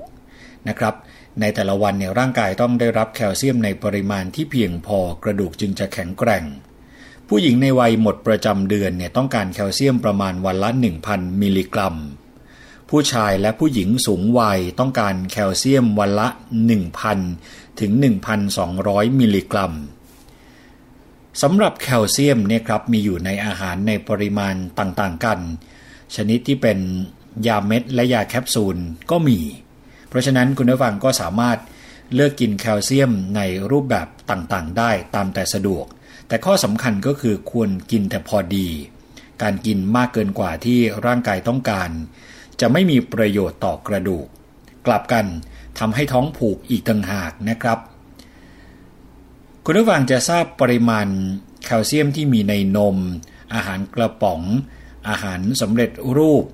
นะครับในแต่ละวันเนี่ยร่างกายต้องได้รับแคลเซียมในปริมาณที่เพียงพอกระดูกจึงจะแข็งแกร่ง ผู้หญิงในวัยหมดประจำเดือนเนี่ยต้องการแคลเซียมประมาณวันละ 1,000 มิลลิกรัม ผู้ชายและผู้หญิงสูงวัยต้องการแคลเซียมวันละ 1,000 ถึง 1,200 มิลลิกรัมสำหรับแคลเซียมเนี่ยครับมีอยู่ในอาหารในปริมาณต่างๆกัน ชนิดที่เป็นยาเม็ดและยาแคปซูลก็มี เพราะฉะนั้นคุณผู้ฟังก็สามารถเลือกกินแคลเซียมในรูปแบบต่างๆ ได้ตามแต่สะดวก แต่ข้อสำคัญก็คือควรกินแต่พอดี การกินมากเกินกว่าที่ร่างกายต้องการ จะไม่มีประโยชน์ต่อกระดูก กลับกันทำให้ท้องผูกอีกต่างหากนะครับ คุณผู้ฟังจะทราบปริมาณแคลเซียมที่มีในนม อาหารกระป๋อง อาหารสำเร็จรูป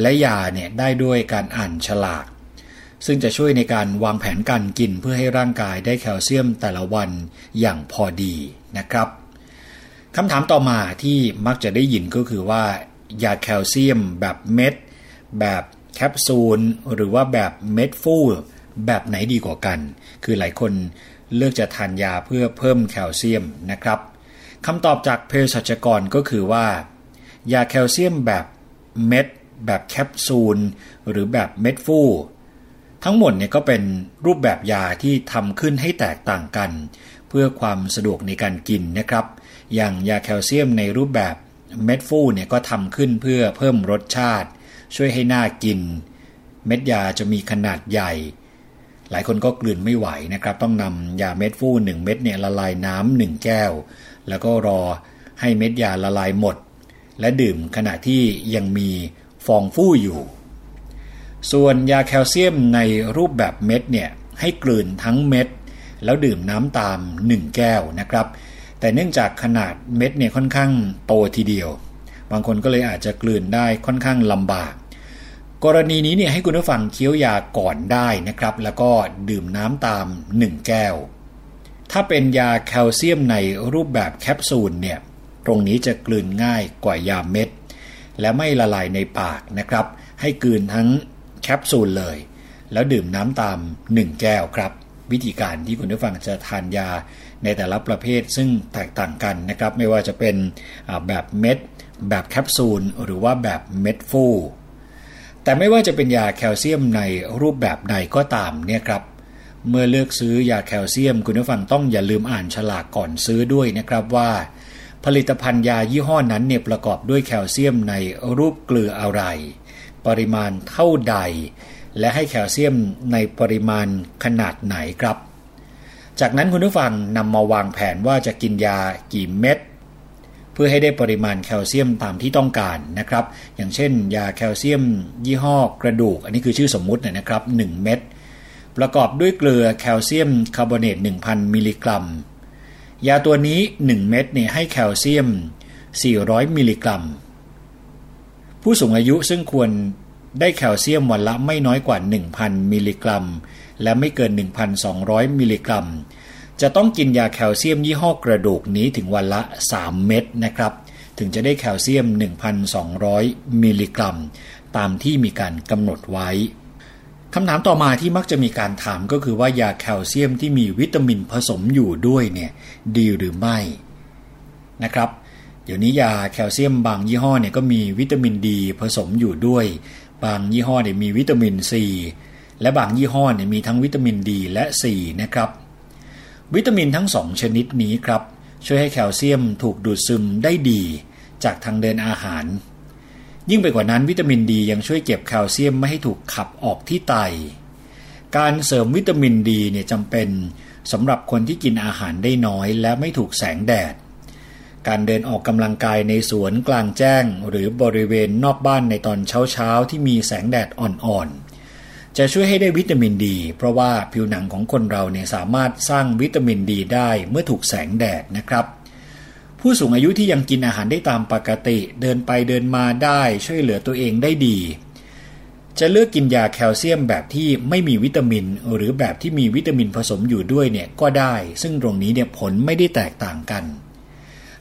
และยาเนี่ยได้ด้วยการอ่านฉลาก ซึ่งจะช่วยในการวางแผนการกินเพื่อให้ร่างกายได้แคลเซียมแต่ละวันอย่างพอดีนะครับคำถามต่อมาที่มักจะได้ยินก็คือว่า ยาแคลเซียมแบบเม็ด แบบแคปซูลหรือว่าแบบเม็ดฟูแบบไหนดีกว่ากัน คือหลายคนเลือกจะทานยาเพื่อเพิ่มแคลเซียมนะครับคำตอบจากเภสัชกรก็คือว่า ยาแคลเซียมแบบเม็ด แบบแคปซูล หรือแบบเม็ดฟูทั้งหมดเนี่ยก็เป็นรูปแบบยาที่ทำขึ้นให้แตกต่างกัน เพื่อความสะดวกในการกินนะครับ อย่างยาแคลเซียมในรูปแบบเม็ดฟูเนี่ยก็ทำขึ้นเพื่อเพิ่มรสชาติ ช่วยให้น่ากิน เม็ดยาจะมีขนาดใหญ่ หลายคนก็กลืนไม่ไหวนะครับ ต้องนำยาเม็ดฟูหนึ่งเม็ดเนี่ยละลายน้ำหนึ่งแก้ว แล้วก็รอให้เม็ดยาละลายหมด และดื่มขณะที่ยังมีฟองฟู่อยู่ ส่วนยาแคลเซียมในรูปแบบเม็ดเนี่ยให้กลืนทั้งเม็ด แล้วดื่มน้ำตาม 1 แก้วนะครับ แต่เนื่องจากขนาดเม็ดเนี่ยค่อนข้างโตทีเดียว บางคนก็เลยอาจจะกลืนได้ค่อนข้างลำบาก กรณีนี้เนี่ยให้คุณผู้ฟังเคี้ยวยาก่อนได้นะครับ แล้วก็ดื่มน้ำตาม 1 แก้ว ถ้าเป็นยาแคลเซียมในรูปแบบแคปซูลเนี่ยตรงนี้จะกลืนง่ายกว่ายาเม็ด และไม่ละลายในปากนะครับ ให้กลืนทั้งแคปซูลเลย แล้วดื่มน้ำตาม 1 แก้วครับ วิธีการที่คุณผู้ฟังจะทานยาในแต่ละประเภทซึ่งแตกต่างกันนะครับ ไม่ว่าจะเป็นแบบเม็ด แบบแคปซูลหรือว่าแบบเม็ดฟู แต่ไม่ว่าจะเป็นยาแคลเซียมในรูปแบบใดก็ตามเนี่ยครับ เมื่อเลือกซื้อยาแคลเซียมคุณผู้ฟังต้องอย่าลืมอ่านฉลากก่อนซื้อด้วยนะครับว่า ผลิตภัณฑ์ยายี่ห้อนั้นเนี่ยประกอบด้วยแคลเซียมในรูปเกลืออะไร ปริมาณเท่าใด และให้แคลเซียมในปริมาณขนาดไหนครับ จากนั้นคุณผู้ฟังนำมาวางแผนว่าจะกินยากี่เม็ด เพื่อให้ได้ปริมาณแคลเซียมตามที่ต้องการนะครับ อย่างเช่น ยาแคลเซียม ยี่ห้อกระดูก อันนี้คือชื่อสมมุตินะครับ 1 เม็ดประกอบด้วยเกลือแคลเซียมคาร์บอเนต 1,000 มิลลิกรัม ยาตัวนี้ 1 เม็ดเนี่ยให้แคลเซียม 400 มิลลิกรัม ผู้สูงอายุซึ่งควรได้แคลเซียมวันละไม่น้อยกว่า 1,000 มิลลิกรัม และไม่เกิน 1,200 มิลลิกรัม จะต้องกินยาแคลเซียมยี่ห้อกระดูกนี้ถึงวันละ 3 เม็ดนะครับ ถึงจะได้แคลเซียม 1,200 มิลลิกรัม ตามที่มีการกำหนดไว้คำถามต่อมาที่มักจะมีการถามก็คือว่ายาแคลเซียมที่มีวิตามินผสมอยู่ด้วยเนี่ยดีหรือไม่นะครับ เดี๋ยวนี้ยาแคลเซียมบางยี่ห้อเนี่ยก็มีวิตามินดีผสมอยู่ด้วย บางยี่ห้อเนี่ยมีวิตามินซีและบางยี่ห้อเนี่ยมีทั้งวิตามินดีและซีนะครับ วิตามินทั้งสองชนิดนี้ครับ ช่วยให้แคลเซียมถูกดูดซึมได้ดีจากทางเดินอาหาร ยิ่งไปกว่านั้นวิตามินดียังช่วยเก็บแคลเซียมไม่ให้ถูกขับออกที่ไต การเสริมวิตามินดีเนี่ยจำเป็นสำหรับคนที่กินอาหารได้น้อยและไม่ถูกแสงแดด การเดินออกกำลังกายในสวนกลางแจ้ง หรือบริเวณนอกบ้านในตอนเช้าๆที่มีแสงแดดอ่อนๆ จะช่วยให้ได้วิตามินดี เพราะว่าผิวหนังของคนเราเนี่ยสามารถสร้างวิตามินดีได้เมื่อถูกแสงแดดนะครับ ผู้สูงอายุที่ยังกินอาหารได้ตามปกติ เดินไปเดินมาได้ช่วยเหลือตัวเองได้ดี จะเลือกกินยาแคลเซียมแบบที่ไม่มีวิตามิน หรือแบบที่มีวิตามินผสมอยู่ด้วยเนี่ยก็ได้ ซึ่งตรงนี้เนี่ยผลไม่ได้แตกต่างกัน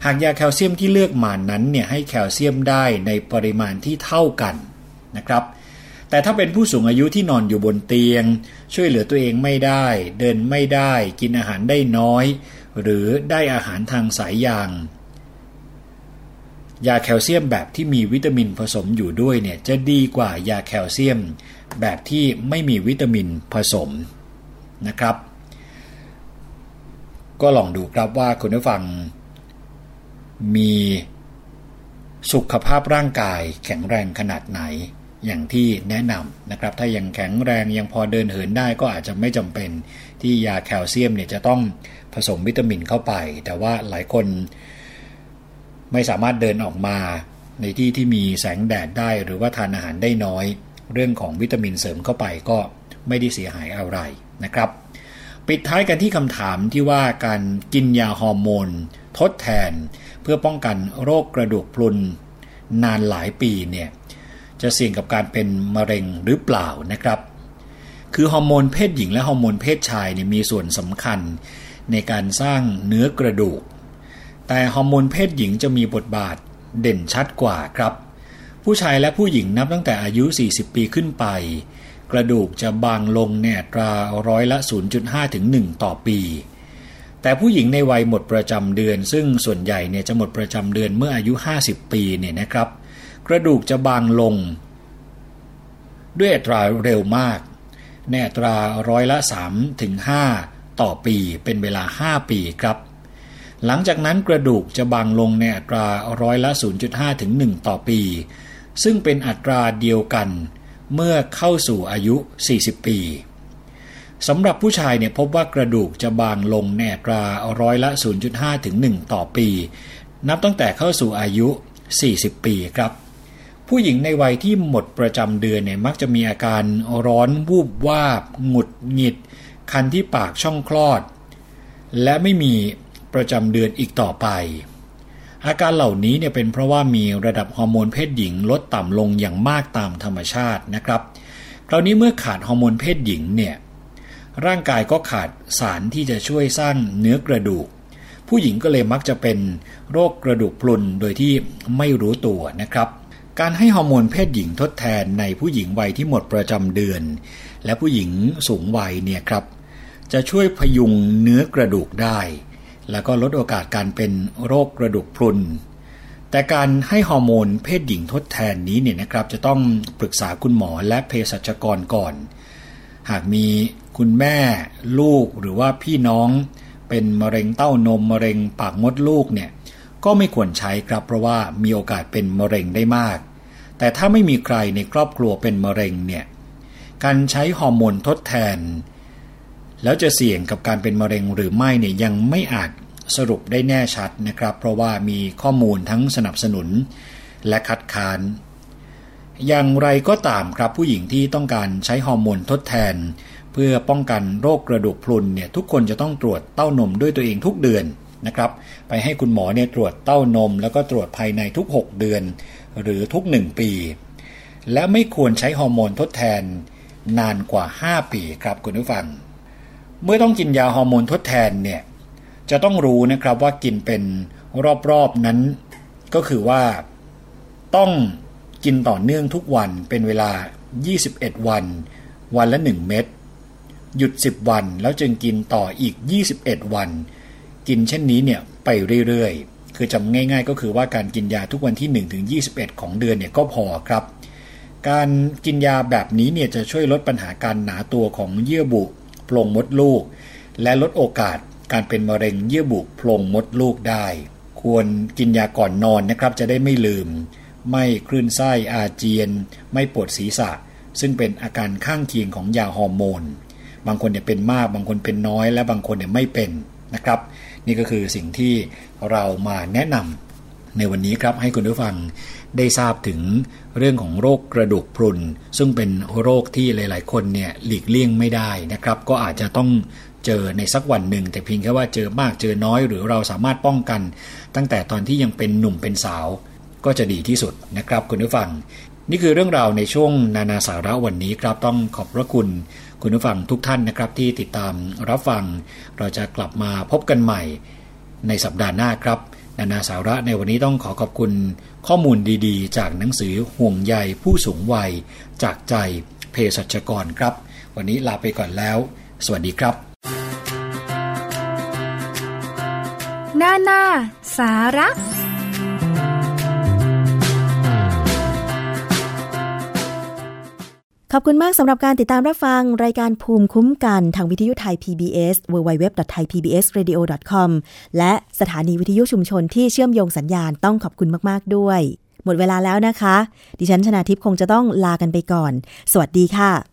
หากยาแคลเซียมที่เลือกมานั้นเนี่ยให้แคลเซียมได้ในปริมาณที่เท่ากันนะครับ แต่ถ้าเป็นผู้สูงอายุที่นอนอยู่บนเตียง ช่วยเหลือตัวเองไม่ได้ เดินไม่ได้ กินอาหารได้น้อย หรือได้อาหารทางสายยาง ยาแคลเซียมแบบที่มีวิตามินผสมอยู่ด้วยเนี่ยจะดีกว่ายาแคลเซียม แบบที่ไม่มีวิตามินผสมนะครับ ก็ลองดูครับว่าคุณผู้ฟัง มีสุขภาพร่างกายแข็งแรงขนาดไหน อย่างที่แนะนำนะครับ ถ้ายังแข็งแรงยังพอเดินเหินได้ก็อาจจะไม่จำเป็นที่ยาแคลเซียมเนี่ยจะต้องผสมวิตามินเข้าไป แต่ว่าหลายคนไม่สามารถเดินออกมาในที่ที่มีแสงแดดได้หรือว่าทานอาหารได้น้อย เรื่องของวิตามินเสริมเข้าไปก็ไม่ได้เสียหายอะไรนะครับ ปิดท้ายกันที่คำถามที่ว่าการกินยาฮอร์โมน ทดแทน เพื่อป้องกันโรคกระดูกพรุนนานหลายปีเนี่ย จะเสี่ยงกับการเป็นมะเร็งหรือเปล่านะครับ คือฮอร์โมนเพศหญิงและฮอร์โมนเพศชายเนี่ยมีส่วนสำคัญในการสร้างเนื้อกระดูก แต่ฮอร์โมนเพศหญิงจะมีบทบาทเด่นชัดกว่าครับ ผู้ชายและผู้หญิงนับตั้งแต่อายุ 40 ปีขึ้นไป กระดูกจะบางลงแนตราร้อยละ 0.5 ถึง 1 ต่อปี แต่ผู้หญิงในวัยหมดประจำเดือน ซึ่งส่วนใหญ่เนี่ยจะหมดประจำเดือนเมื่ออายุ 50 ปีเนี่ยนะครับ กระดูกจะบางลง ด้วยอัตราเร็วมากในอัตราร้อยละ3ถึง5ต่อปีเป็นเวลา 5 ปีครับ หลังจากนั้นกระดูกจะบางลงในอัตราร้อยละ 0.5ถึง1ต่อปี ซึ่งเป็นอัตราเดียวกันเมื่อเข้าสู่อายุ 40 ปีสำหรับผู้ชายเนี่ยพบว่ากระดูกจะบางลงในอัตราร้อยละ 0.5ถึง1ต่อปี นับตั้งแต่เข้าสู่อายุ 40 ปีครับ ผู้หญิงในวัยที่หมดประจำเดือนเนี่ยมักจะมีอาการร้อนวูบวาบ หงุดหงิด คันที่ปากช่องคลอด และไม่มีประจำเดือนอีกต่อไป อาการเหล่านี้เนี่ยเป็นเพราะว่ามีระดับฮอร์โมนเพศหญิงลดต่ำลงอย่างมากตามธรรมชาตินะครับ คราวนี้เมื่อขาดฮอร์โมนเพศหญิงเนี่ยร่างกายก็ขาดสารที่จะช่วยสร้างเนื้อกระดูก ผู้หญิงก็เลยมักจะเป็นโรคกระดูกพรุนโดยที่ไม่รู้ตัวนะครับ การให้ฮอร์โมนเพศหญิงทดแทนในผู้หญิงวัยที่หมดประจำเดือน และผู้หญิงสูงวัยเนี่ยครับ จะช่วยพยุงเนื้อกระดูกได้ แล้วก็ลดโอกาสการเป็นโรคกระดูกพรุน แต่การให้ฮอร์โมนเพศหญิงทดแทนนี้เนี่ยนะครับจะต้องปรึกษาคุณหมอและเภสัชกรก่อน หากมีคุณแม่ลูกหรือว่าพี่น้อง เป็นมะเร็งเต้านมมะเร็งปากมดลูกเนี่ย ก็ไม่ควรใช้ครับเพราะว่ามีโอกาสเป็นมะเร็งได้มาก แต่ถ้าไม่มีใครในครอบครัวเป็นมะเร็งเนี่ยการใช้ฮอร์โมนทดแทน แล้วจะเสี่ยงกับการเป็นมะเร็งหรือไม่เนี่ยยังไม่อาจสรุปได้แน่ชัดนะครับ เพราะว่ามีข้อมูลทั้งสนับสนุนและคัดค้าน อย่างไรก็ตามครับผู้หญิงที่ต้องการใช้ฮอร์โมนทดแทน เพื่อป้องกันโรคกระดูกพรุนเนี่ยทุกคนจะต้องตรวจเต้านมด้วยตัวเองทุกเดือน นะครับ ไปให้คุณหมอเนี่ยตรวจเต้านม แล้วก็ตรวจภายในทุก 6 เดือน หรือทุก 1 ปี และไม่ควรใช้ฮอร์โมนทดแทนนานกว่า 5 ปีครับคุณผู้ฟัง เมื่อต้องกินยาฮอร์โมนทดแทนเนี่ยจะต้องรู้นะครับว่ากินเป็นรอบๆนั้น ก็คือว่าต้องกินต่อเนื่องทุกวันเป็นเวลา 21 วัน วันละ 1 เม็ดหยุด 10 วันแล้วจึงกินต่ออีก 21 วัน กินเช่นนี้เนี่ยไปเรื่อยๆ คือจำง่ายๆ ก็คือว่าการกินยาทุกวันที่1ถึง21ของเดือนเนี่ยก็พอครับ การกินยาแบบนี้เนี่ยจะช่วยลดปัญหาการหนาตัวของเยื่อบุโพรงมดลูก และลดโอกาสการเป็นมะเร็งเยื่อบุโพรงมดลูกได้ ควรกินยาก่อนนอนนะครับจะได้ไม่ลืม ไม่คลื่นไส้อาเจียน ไม่ปวดศีรษะ ซึ่งเป็นอาการข้างเคียงของยาฮอร์โมน บางคนเนี่ยเป็นมากบางคนเป็นน้อย และบางคนเนี่ยไม่เป็นนะครับ นี่ก็คือสิ่งที่เรามาแนะนำในวันนี้ครับให้คุณผู้ฟังได้ทราบถึงเรื่องของโรคกระดูกพรุน ซึ่งเป็นโรคที่หลาย ๆ คนเนี่ยหลีกเลี่ยงไม่ได้นะครับ ก็อาจจะต้องเจอในสักวันหนึ่ง แต่เพียงแค่ว่าเจอมากเจอน้อยหรือเราสามารถป้องกัน ตั้งแต่ตอนที่ยังเป็นหนุ่มเป็นสาว ก็จะดีที่สุดนะครับคุณผู้ฟัง นี่คือเรื่องราวในช่วงนานาสาระวันนี้ครับต้องขอบพระคุณ คุณผู้ฟังทุกท่านนะครับที่ติดตามรับฟัง เราจะกลับมาพบกันใหม่ในสัปดาห์หน้าครับ นานาสาระในวันนี้ต้องขอขอบคุณข้อมูลดีๆ จากหนังสือห่วงใยผู้สูงวัย จากใจเภสัชกรครับ วันนี้ลาไปก่อนแล้ว สวัสดีครับนานาสาระ ขอบคุณมากสำหรับการติดตามรับฟังรายการภูมิคุ้มกันทางวิทยุไทย PBS www.thaipbsradio.com และสถานีวิทยุชุมชนที่เชื่อมโยงสัญญาณต้องขอบคุณมาก ๆ ด้วย หมดเวลาแล้วนะคะ ดิฉันชนะทิพย์คงจะต้องลากันไปก่อน สวัสดีค่ะ